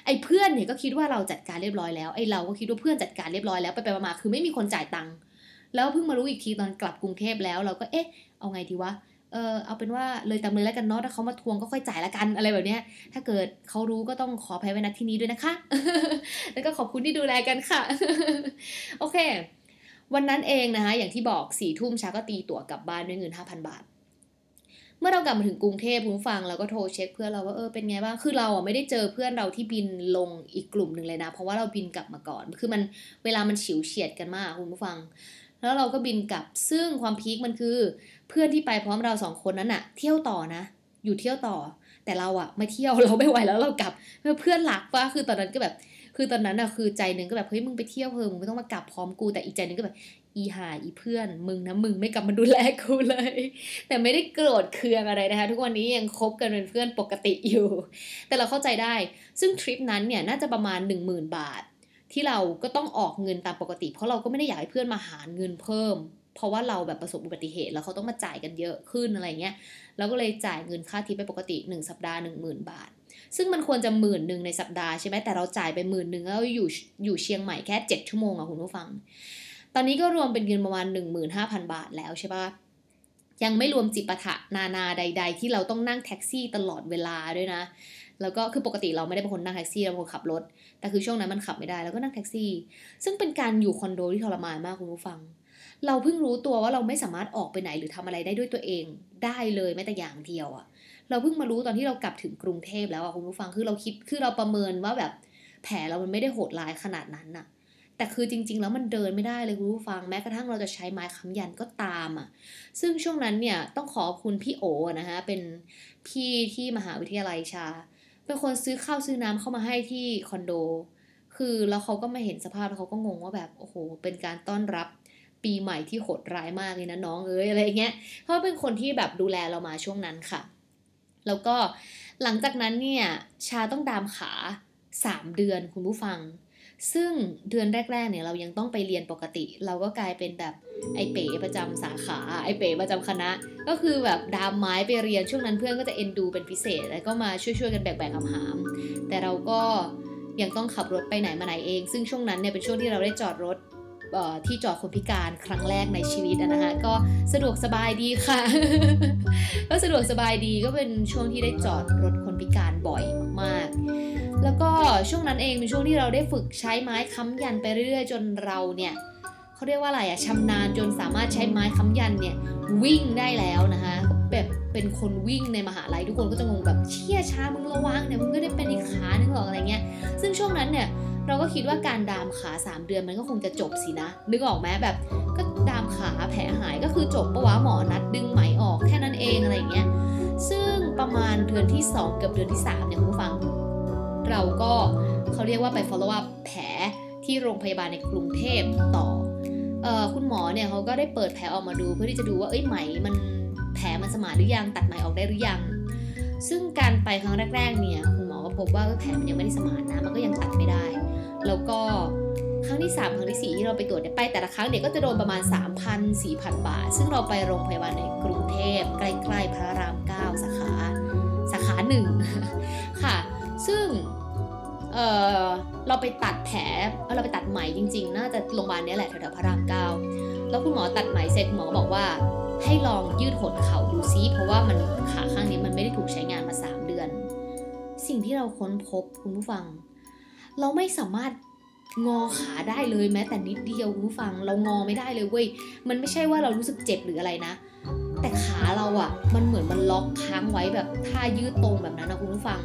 ไอ้เพื่อนเนี่ยก็คิดว่าเราจัดการเรียบร้อยแล้วไอ้เราก็คิดว่าเพื่อนจัดการเรียบร้อยแล้วไปไปมาคือไม่มีคนจ่ายตังค์แล้วเพิ่งมารู้อีกทีตอนกลับกรุงเทพแล้ว เราก็เอ๊ะเอาไงดีวะเออเอาเป็นว่าเลยตามเลยแล้วกันเนาะถ้าเขามาทวงก็ค่อยจ่ายละกันอะไรแบบเนี้ย ถ้าเกิดเขารู้ก็ต้องขออภัยไว้ณที่นี้ด้วยนะคะ แล้วก็ขอบคุณที่ดูแลกันค่ะ โอเค วันนั้นเองนะคะอย่างที่บอกสี่ทุ่มชาก็ตีตั๋วกลับบ้านด้วยเงินห้าพันบาท เมื่อเรากลับมาถึงกรุงเทพคุณฟังเราก็โทรเช็คเพื่อนเราว่าเออเป็นไงบ้างคือเราอะไม่ได้เจอเพื่อนเราที่บินลงอีกกลุ่มหนึ่งเลยนะ เพราะว่าเราบินกลับมาก่อน คือมันเวลามันฉิวเฉียดกันมากคุณผู้ฟัง แล้วเราก็บินกลับซึ่งความพีคมันคือ เพื่อนที่ไปพร้อมเราสองคนนั้นอะเที่ยวต่อนะ อยู่เที่ยวต่อแต่เราอะไม่เที่ยวเราไม่ไหวแล้วเรากลับเพื่อนหลักว่าคือตอนนั้นก็แบบ คือตอนนั้นอะคือใจหนึ่งก็แบบเฮ้ยมึงไปเที่ยวเพิ่มมึงไม่ต้องมากลับพร้อมกูแต่อีกใจหนึ่งก็แบบอีหาอีเพื่อน มึงนะมึงไม่กลับมาดูแลกูเลย แต่ไม่ได้โกรธเคืองอะไรนะคะ ทุกวันนี้ยังคบกันเป็นเพื่อนปกติอยู่ แต่เราเข้าใจได้ ซึ่งทริปนั้นเนี่ยน่าจะประมาณ 1 0,000 บาท ที่เราก็ต้องออกเงินตามปกติ เพราะเราก็ไม่ได้อยากให้เพื่อนมาหาเงินเพิ่ม เพราะว่าเราแบบประสบอุบัติเหตุแล้วเขาต้องมาจ่ายกันเยอะขึ้นอะไรเงี้ยเราก็เลยจ่ายเงินค่าทิปไปปกติ 1 สัปดาห์ 1 0,000 บาท ซึ่งมันควรจะหมื่นหนึ่งในสัปดาห์ใช่ไหมแต่เราจ่ายไปหมื่นหนึ่งแล้วอยู่อยู่เชียงใหม่แค่ 7 ชั่วโมงอะคุณผู้ฟัง ตอนนี้ก็รวมเป็นเงินประมาณ 15,000 บาทแล้วใช่ปะยังไม่รวมจิปาถะนานาใด ๆ ที่เราต้องนั่งแท็กซี่ตลอดเวลาด้วยนะ แล้วก็คือปกติเราไม่ได้เป็นคนนั่งแท็กซี่เราเป็นคนขับรถ แต่คือช่วงนั้นมันขับไม่ได้แล้วก็นั่งแท็กซี่ ซึ่งเป็นการอยู่คอนโดที่ทรมานมากคุณผู้ฟัง เราเพิ่งรู้ตัวว่าเราไม่สามารถออกไปไหนหรือทำอะไรได้ด้วยตัวเอง ได้เลยแม้แต่อย่างเดียวอะ เราเพิ่งมารู้ตอนที่เรากลับถึงกรุงเทพแล้วอะคุณผู้ฟังคือเราคิดคือเราประเมินว่าแบบแผลเรามันไม่ได้โหดร้ายขนาดนั้นน่ะ แต่คือจริง ๆ แล้วมันเดินไม่ได้เลยคุณผู้ฟังแม้กระทั่งเราจะใช้ไม้ค้ำยันก็ตามอะ ซึ่งช่วงนั้นเนี่ยต้องขอบคุณพี่โอนะคะเป็นพี่ที่มหาวิทยาลัยชา เป็นคนซื้อข้าวซื้อน้ำเข้ามาให้ที่คอนโด คือแล้วเขาก็มาเห็นสภาพแล้วเขาก็งงว่าแบบโอ้โหเป็นการต้อนรับปีใหม่ที่โหดร้ายมากเลยนะน้องเอ้ยอะไรเงี้ยเพราะเป็นคนที่แบบดูแลเรามาช่วงนั้นค่ะ แล้วก็หลังจากนั้นเนี่ยชาต้องดามขาสามเดือนคุณผู้ฟัง ซึ่งเดือนแรกๆเนี่ยเรายังต้องไปเรียนปกติ เราก็กลายเป็นแบบไอเป๋ประจำสาขาไอเป๋ประจำคณะ ก็คือแบบดามไม้ไปเรียนช่วงนั้นเพื่อนก็จะเอ็นดูเป็นพิเศษ แล้วก็มาช่วยๆกันแบกๆหามๆแต่เราก็ยังต้องขับรถไปไหนมาไหนเอง ซึ่งช่วงนั้นเนี่ยเป็นช่วงที่เราได้จอดรถ ที่จอดคนพิการครั้งแรกในชีวิตนะคะก็สะดวกสบายดีค่ะ ก็สะดวกสบายดีก็เป็นช่วงที่ได้จอดรถคนพิการบ่อยมากๆ แล้วก็ช่วงนั้นเองเป็นช่วงที่เราได้ฝึกใช้ไม้ค้ำยันไปเรื่อยๆ จนเราเนี่ยเขาเรียกว่าอะไรอะชำนาญจนสามารถใช้ไม้ค้ำยันเนี่ยวิ่งได้แล้วนะคะแบบเป็นคนวิ่งในมหาลัยทุกคนก็จะงงแบบเชี่ยช้ามึงระวังเนี่ยมึงก็ได้เป็นอีกขาหนึ่งหรอกอะไรเงี้ย ซึ่งช่วงนั้นเนี่ย เราก็คิดว่าการดามขา 3 เดือนมันก็คงจะจบสินะ นึกออกไหมแบบก็ดามขาแผลหายก็คือจบปะวะหมอนัดดึงไหมออกแค่นั้นเองอะไรเงี้ยซึ่งประมาณเดือนที่ 2 เกือบเดือนที่3เนี่ยคุณผู้ฟัง เราก็เขาเรียกว่าไป follow up แผลที่โรงพยาบาลในกรุงเทพต่อออคุณหมอเนี่ยเขาก็ได้เปิดแผลออกมาดูเพื่อที่จะดูว่าเอ้ยไหมมันแผลมันสมานหรือยังตัดไหมออกได้หรือยัง ซึ่งการไปครั้งแรก ๆ เนี่ยคุณ พบว่าแผลมันยังไม่ได้สมานนะมันก็ยังตัดไม่ได้ แล้วก็ครั้งที่ 3 ครั้งที่ 4 ที่เราไปตรวจเนี่ยไปแต่ละครั้งเด็กก็จะโดนประมาณ 3,000 4,000 บาท ซึ่งเราไปโรงพยาบาลในกรุงเทพใกล้ๆพระราม 9 สาขาสาขาหนึ่งค่ะ ซึ่งเเราไปตัดแผลเราไปตัดไหมจริงๆ น่าจะโรงพยาบาลนี้แหละแถวๆพระราม 9 แล้วคุณหมอตัดไหมเสร็จหมอบอกว่าให้ลองยืดหดเข่าดูซิเพราะว่ามันขาข้างนี้มันไม่ได้ถูกใช้งานมา3เดือน สิ่งที่เราค้นพบคุณผู้ฟัง เราไม่สามารถงอขาได้เลยแม้แต่นิดเดียวคุณผู้ฟัง เรางอไม่ได้เลยเว้ยมันไม่ใช่ว่าเรารู้สึกเจ็บหรืออะไรนะ แต่ขาเราอะ่ะ มันเหมือนมันล็อกค้างไว้แบบท่ายืดตรงแบบนั้นนะคุณผู้ฟัง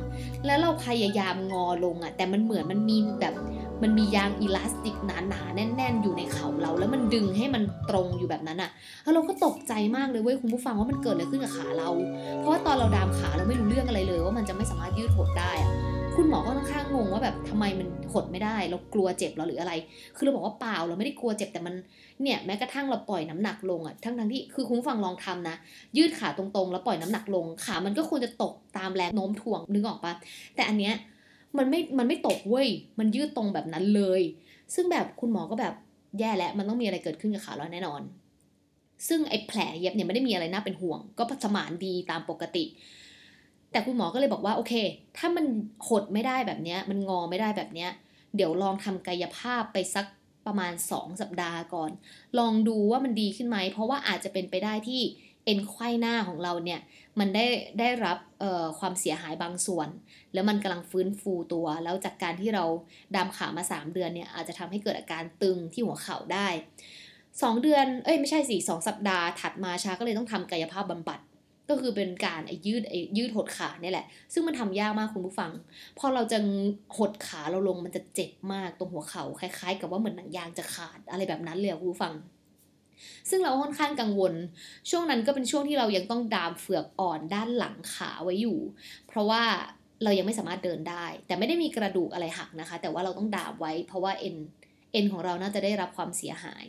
แล้วเราพยายามงอลงอะ่ะ แต่มันเหมือนมันมีแบบ มันมียางอิลาสติกหนาๆ แน่น ๆ อยู่ในเข่าเรา แล้วมันดึงให้มันตรงอยู่แบบนั้นอะ่ะแล้วเราก็ตกใจมากเลยเว้ยคุณผู้ฟังว่ามันเกิดอะไรขึ้นกับขาเรา เพราะว่าตอนเราดามขาเราไม่รู้เรื่องอะไรเลย ว่ามันจะไม่สามารถยืดหดได้อะคุณหมอก็ค่อนข้างงงว่าแบบทำไมมันหดไม่ได้ เรากลัวเจ็บเราหรืออะไร คือเราบอกว่าเปล่าเราไม่ได้กลัวเจ็บแต่มันเนี่ยแม้กระทั่งเราปล่อยน้ำหนักลงอะทั้งทั้งที่คือคุณผู้ฟังลองทำนะ ยืดขาตรงๆ แล้วปล่อยน้ำหนักลงขามันก็ควรจะตกตามแรงโน้มถ่วงนึกออกปะแต่อันเนี้ย มันไม่มันไม่ตกเว้ยมันยืดตรงแบบนั้นเลย ซึ่งแบบคุณหมอก็แบบแย่แล้วมันต้องมีอะไรเกิดขึ้นกับขาเราแน่นอน ซึ่งไอ้แผลเย็บเนี่ยไม่ได้มีอะไรน่าเป็นห่วง ก็สมานดีตามปกติ แต่คุณหมอก็เลยบอกว่าโอเค ถ้ามันหดไม่ได้แบบเนี้ย มันงอไม่ได้แบบเนี้ย เดี๋ยวลองทำกายภาพไปสักประมาณ 2 สัปดาห์ก่อน ลองดูว่ามันดีขึ้นไหม เพราะว่าอาจจะเป็นไปได้ที่เอ็นไขว้หน้าของเราเนี่ย มันได้ได้รับความเสียหายบางส่วน แล้วมันกำลังฟื้นฟูตัว แล้วจากการที่เราดามขามา 3 เดือนเนี่ยอาจจะทำให้เกิดอาการตึงที่หัวเข่าได้ 2 เดือน เอ้ยไม่ใช่สิสสัปดาห์ถัดมาชาก็เลยต้องทำกายภาพบำบัดก็คือเป็นการยืดยืดหดขาเนี่ยแหละ ซึ่งมันทำยากมากคุณผู้ฟัง พอเราจะหดขาเราลงมันจะเจ็บมากตรงหัวเขา่าคล้ายๆ กับว่าเหมือนหนังยางจะขาดอะไรแบบนั้นเลยคุณผู้ฟัง ซึ่งเราค่อนข้างกังวล ช่วงนั้นก็เป็นช่วงที่เรายังต้องดามเฟือกอ่อนด้านหลังขาไว้อยู่ เพราะว่า เรายังไม่สามารถเดินได้ แต่ไม่ได้มีกระดูกอะไรหักนะคะ แต่ว่าเราต้องดามไว้ เพราะว่าเอ็นเอ็นของเราน่าจะได้รับความเสียหาย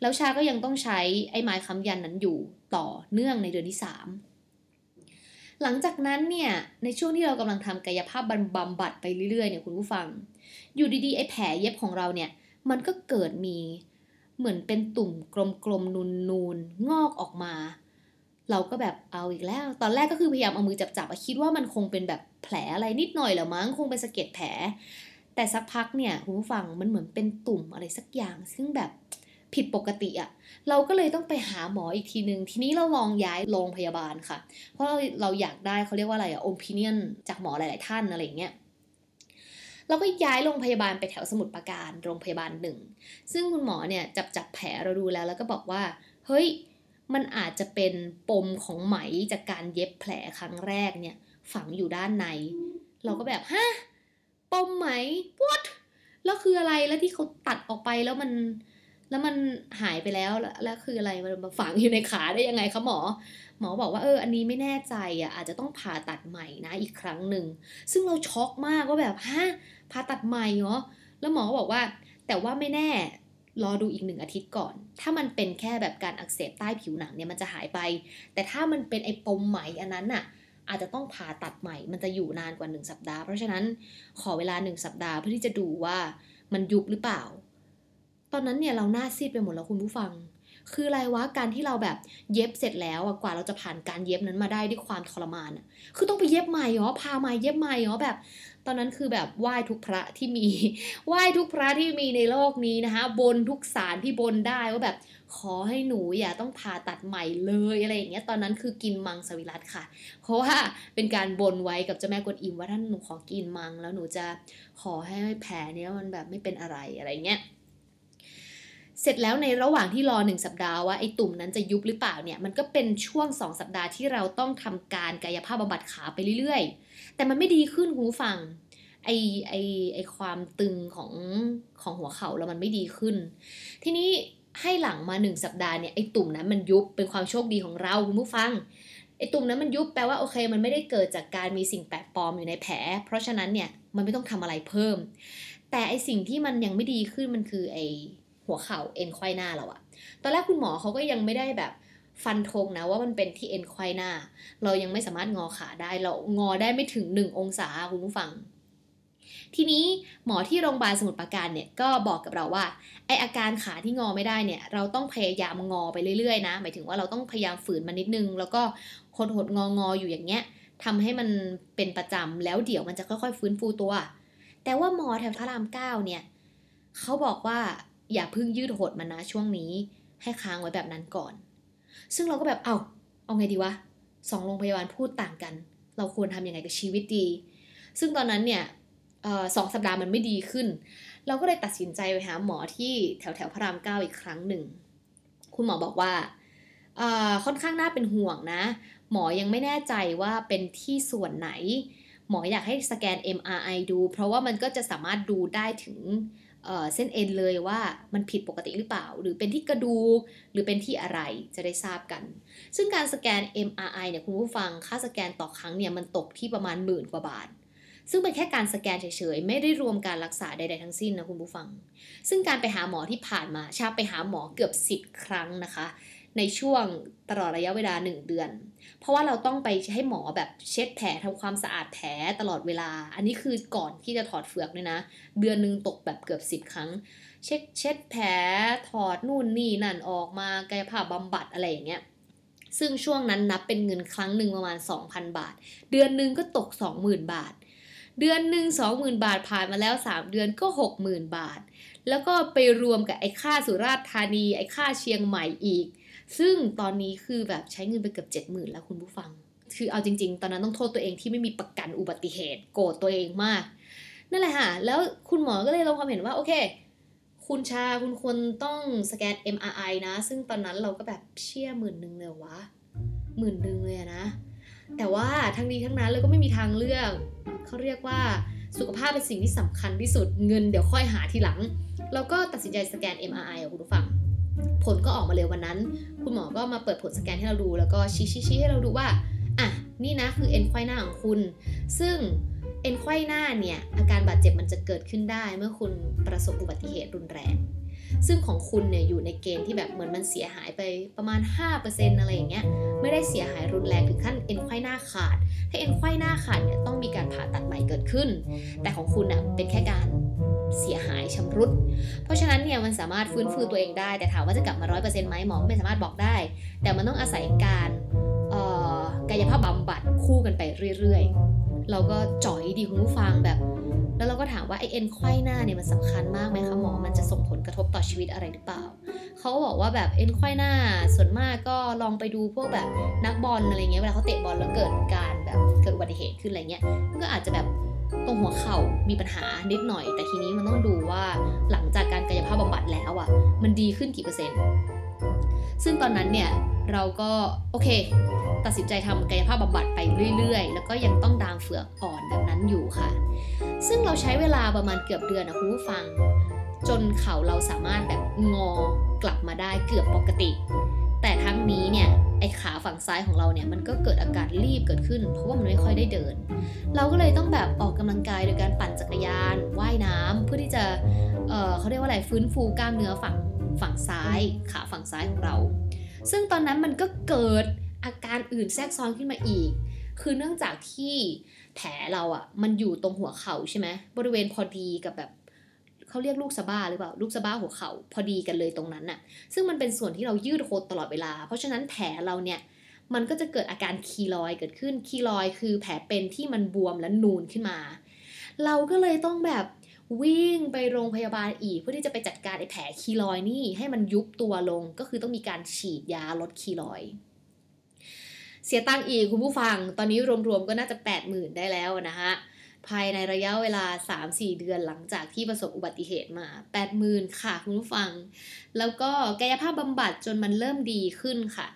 แล้วชาก็ยังต้องใช้ไอ้ไม้ค้ำยันนั้นอยู่ต่อเนื่องในเดือนที่ 3 หลังจากนั้นเนี่ยในช่วงที่เรากำลังทำกายภาพบำบัดไปเรื่อยๆเนี่ยคุณผู้ฟัง อยู่ดีๆไอ้แผลเย็บของเราเนี่ยมันก็เกิดมีเหมือนเป็นตุ่มกลมๆนูนๆงอกออกมา เราก็แบบเอาอีกแล้ว ตอนแรกก็คือพยายามเอามือจับๆคิดว่ามันคงเป็นแบบแผลอะไรนิดหน่อยแหละมั้งคงเป็นสะเก็ดแผล แต่สักพักเนี่ยคุณผู้ฟังมันเหมือนเป็นตุ่มอะไรสักอย่าง ซึ่งแบบผิดปกติอะ่ะเราก็เลยต้องไปหาหมออีกทีนึง ทีนี้เราลองย้ายโรงพยาบาลค่ะ เพราะเราเราอยากได้เขาเรียกว่าอะไรอะโอปิเนียนจากหมอหลายๆท่านอะไรเงี้ยเราก็ย้ายโรงพยาบาลไปแถวสมุทรปราการโรงพยาบาลหนึ่งซึ่งคุณหมอเนี่ยจับจับแผลเราดูแล้วแล้วก็บอกว่าเฮ้ย มันอาจจะเป็นปมของไหมจากการเย็บแผลครั้งแรกเนี่ยฝังอยู่ด้านใน เราก็แบบฮะปมไหม what แล้วคืออะไรแล้วที่เขาตัดออกไปแล้วมัน แล้วมันหายไปแล้วแล้วคืออะไรมันมาฝังอยู่ในขาได้ยังไงคะหมอ หมอบอกว่าเอออันนี้ไม่แน่ใจอะอาจจะต้องผ่าตัดใหม่นะอีกครั้งหนึ่งซึ่งเราช็อกมากว่าแบบฮะผ่าตัดใหม่เหรอแล้วหมอบอกว่าแต่ว่าไม่แน่ รอดูอีกหนึ่งอาทิตย์ก่อน ถ้ามันเป็นแค่แบบการอักเสบใต้ผิวหนังเนี่ยมันจะหายไป แต่ถ้ามันเป็นไอ้ปมไหมอันนั้นน่ะอาจจะต้องผ่าตัดใหม่ มันจะอยู่นานกว่า 1 สัปดาห์ เพราะฉะนั้นขอเวลา 1 สัปดาห์เพื่อที่จะดูว่ามันยุบหรือเปล่า ตอนนั้นเนี่ยเราหน้าซีดไปหมดแล้วคุณผู้ฟัง คืออะไรวะการที่เราแบบเย็บเสร็จแล้วกว่าเราจะผ่านการเย็บนั้นมาได้ด้วยความทรมานคือต้องไปเย็บใหม่เหรอพามาเย็บใหม่เหรอแบบ อนนั้นคือแบบไหว้ทุกพระที่มีไหว้ทุกพระที่มีในโลกนี้นะคะ บนทุกสารที่บนได้ว่าแบบขอให้หนูอย่าต้องผ่าตัดใหม่เลยอะไรอย่างเงี้ยตอนนั้นคือกินมังสวิรัตค่ะ เพราะว่าเป็นการบนไว้กับเจ้าแม่กวนอิมว่าท่านหนูขอกินมังแล้วหนูจะขอให้แผลเนี้ยมันแบบไม่เป็นอะไรอะไรเงี้ย เสร็จแล้วในระหว่างที่รอหนึ่งสัปดาห์ว่าไอ้ตุ่มนั้นจะยุบหรือเปล่าเนี่ยมันก็เป็นช่วงสองสัปดาห์ที่เราต้องทำการกายภาพบำบัดขาไปเรื่อยๆ แต่มันไม่ดีขึ้นหูฟังไอไอไอความตึงของของหัวเข่าแล้วมันไม่ดีขึ้น ทีนี้ให้หลังมาหนึ่งสัปดาห์เนี่ยไอตุ่มนั้นมันยุบเป็นความโชคดีของเราคุณผู้ฟังไอตุ่มนั้นมันยุบแปลว่าโอเค มันไม่ได้เกิดจากการมีสิ่งแปลกปลอมอยู่ในแผล เพราะฉะนั้นเนี่ยมันไม่ต้องทำอะไรเพิ่ม แต่ไอสิ่งที่มันยังไม่ดีขึ้นมันคือไอ หัวเข่าเอ็นควายหน้าเราอะตอนแรกคุณหมอเขาก็ยังไม่ได้แบบฟันธงนะว่ามันเป็นที่เอ็นควายหน้า เรายังไม่สามารถงอขาได้ เรางอได้ไม่ถึง 1 องศาคุณผู้ฟัง ทีนี้หมอที่โรงพยาบาลสมุทรปราการเนี่ยก็บอกกับเราว่าไออาการขาที่งอไม่ได้เนี่ย เราต้องพยายามงอไปเรื่อยๆนะ หมายถึงว่าเราต้องพยายามฝืนมันนิดนึง แล้วก็หดหดงองออยู่อย่างเงี้ยทำให้มันเป็นประจำแล้วเดี๋ยวมันจะค่อยๆ ฟื้นฟูตัว แต่ว่าหมอแถวพระรามเก้าเนี่ยเขาบอกว่า อย่าเพิ่งยืดหดมันนะช่วงนี้ให้ค้างไว้แบบนั้นก่อน ซึ่งเราก็แบบเอาเอาไงดีวะสองโรงพยาบาลพูดต่างกัน เราควรทำยังไงกับชีวิตดี ซึ่งตอนนั้นเนี่ยสองสัปดาห์มันไม่ดีขึ้น เราก็เลยตัดสินใจไปหาหมอที่แถวแถวพระรามเก้าอีกครั้งหนึ่ง คุณหมอบอกว่าค่อนข้างน่าเป็นห่วงนะ หมอยังไม่แน่ใจว่าเป็นที่ส่วนไหน หมออยากให้สแกน MRI ดู เพราะว่ามันก็จะสามารถดูได้ถึง เส้นเอ็นเลยว่ามันผิดปกติหรือเปล่า หรือเป็นที่กระดูกหรือเป็นที่อะไรจะได้ทราบกัน ซึ่งการสแกน MRI เนี่ยคุณผู้ฟังค่าสแกนต่อครั้งเนี่ยมันตกที่ประมาณหมื่นกว่าบาท ซึ่งเป็นแค่การสแกนเฉยๆ ไม่ได้รวมการรักษาใดๆทั้งสิ้นนะคุณผู้ฟัง ซึ่งการไปหาหมอที่ผ่านมาชาไปหาหมอเกือบ 10 ครั้งนะคะ ในช่วงตลอดระยะเวลา 1 เดือน เพราะว่าเราต้องไปให้หมอแบบเช็ดแผลทำความสะอาดแผลตลอดเวลา อันนี้คือก่อนที่จะถอดเฟือกเลยนะ เดือนหนึ่งตกแบบเกือบ 10 ครั้ง เช็ดเช็ดแผลถอดนู่นนี่นั่นออกมากายภาพบำบัดอะไรอย่างเงี้ยซึ่งช่วงนั้นนับเป็นเงินครั้งหนึ่งประมาณ 2,000 บาท เดือนหนึ่งก็ตก 20,000 บาท เดือนหนึ่ง20,000 บาทผ่านมาแล้ว 3 เดือนก็ 60,000 บาท แล้วก็ไปรวมกับไอ้ค่าสุราษฎร์ธานีไอ้ค่าเชียงใหม่อีก ซึ่งตอนนี้คือแบบใช้เงินไปเกือบเจ็ดหมื่นแล้วคุณผู้ฟัง คือเอาจริง ๆ ตอนนั้นต้องโทษตัวเองที่ไม่มีประกันอุบัติเหตุโกรธตัวเองมาก นั่นแหละค่ะ แล้วคุณหมอก็เลยลงความเห็นว่าโอเค คุณชาคุณควรต้องสแกน MRI นะ ซึ่งตอนนั้นเราก็แบบเชี่ยหมื่นหนึ่งเลยวะหมื่นหนึ่งเลยนะ แต่ว่าทั้งนี้ทั้งนั้นเราก็ไม่มีทางเลือกเขาเรียกว่าสุขภาพเป็นสิ่งที่สำคัญที่สุดเงินเดี๋ยวค่อยหาทีหลังเราก็ตัดสินใจสแกน MRI อะคุณผู้ฟัง ผลก็ออกมาเลยววันนั้น คุณหมอก็มาเปิดผลสแกนให้เราดู แล้วก็ชี้ชี้ให้เราดูว่า อะ นี่นะคือเอ็นไขว้หน้าของคุณ ซึ่งเอ็นไขว้หน้าเนี่ย อาการบาดเจ็บมันจะเกิดขึ้นได้เมื่อคุณประสบอุบัติเหตุรุนแรง ซึ่งของคุณเนี่ยอยู่ในเกณฑ์ที่แบบเหมือนมันเสียหายไปประมาณ 5%อะไรอย่างเงี้ยไม่ได้เสียหายรุนแรงถึงขั้นเอ็นไขว้หน้าขาด ถ้าเอ็นไขว้หน้าขาดเนี่ยต้องมีการผ่าตัดใหม่เกิดขึ้น แต่ของคุณอะเป็นแค่การเสียหายชำรุด เพราะฉะนั้นเนี่ยมันสามารถฟื้นฟูตัวเองได้ แต่ถามว่าจะกลับมาร้อยเปอร์เซ็นต์ไหมหมอไม่สามารถบอกได้ แต่มันต้องอาศัยการกายภาพบำบัดคู่กันไปเรื่อยๆ เราก็จ่อยดีคุณผู้ฟังแบบ แล้วเราก็ถามว่าไอเอ็นไข้หน้าเนี่ยมันสำคัญมากไหมคะหมอมันจะส่งผลกระทบต่อชีวิตอะไรหรือเปล่าเขาบอกว่าแบบเอ็นไข้หน้าส่วนมากก็ลองไปดูพวกแบบนักบอลอะไรเงี้ยเวลาเขาเตะบอลแล้วเกิดการแบบเกิดอุบัติเหตุขึ้นอะไรเงี้ยก็อาจจะแบบตรงหัวเข่ามีปัญหานิดหน่อย แต่ทีนี้มันต้องดูว่าหลังจากการกายภาพบำบัดแล้วอะ่ะมันดีขึ้นกี่เปอร์เซ็นต์ ซึ่งตอนนั้นเนี่ยเราก็โอเค ตัดสินใจทำกายภาพบำบัดไปเรื่อยๆ แล้วก็ยังต้องดามเฟือกอ่อนแบบนั้นอยู่ค่ะ ซึ่งเราใช้เวลาประมาณเกือบเดือนนะคุณผู้ฟัง จนเข่าเราสามารถแบบงอกลับมาได้เกือบปกติ แต่ทั้งนี้เนี่ยไอ้ขาฝั่งซ้ายของเราเนี่ยมันก็เกิดอาการรีบเกิดขึ้น เพราะว่ามันไม่ค่อยได้เดิน เราก็เลยต้องแบบออกกำลังกายโดยการปั่นจักรยานว่ายน้ำเพื่อที่จะเเขาเรียกว่าอะไรฟื้นฟูกล้ามเนื้อฝั่ง ฝั่งซ้ายขาฝั่งซ้ายของเรา ซึ่งตอนนั้นมันก็เกิดอาการอื่นแทรกซ้อนขึ้นมาอีก คือเนื่องจากที่แผลเราอะ่ะมันอยู่ตรงหัวเข่าใช่ไหมบริเวณพอดีกับแบบเขาเรียกลูกสะบ้าหรือเปล่าลูกสะบ้าหัวเขา่าพอดีกันเลยตรงนั้นน่ะ ซึ่งมันเป็นส่วนที่เรายืดโคตตลอดเวลา เพราะฉะนั้นแผลเราเนี่ยมันก็จะเกิดอาการคีลอยเกิดขึ้นคีลอยคือแผลเป็นที่มันบวมและนูนขึ้นมา เราก็เลยต้องแบบ วิ่งไปโรงพยาบาลอีกเพื่อที่จะไปจัดการไอ้แผลคีลอยนี่ให้มันยุบตัวลงก็คือต้องมีการฉีดยาลดคีลอยเสียตังค์อีกคุณผู้ฟัง ตอนนี้รวมๆก็น่าจะ 8 0,000 ได้แล้วนะฮะภายในระยะเวลา 3-4 เดือนหลังจากที่ประสบอุบัติเหตุมา 80,000 ค่ะคุณผู้ฟัง แล้วก็กายภาพบำบัดจนมันเริ่มดีขึ้นค่ะ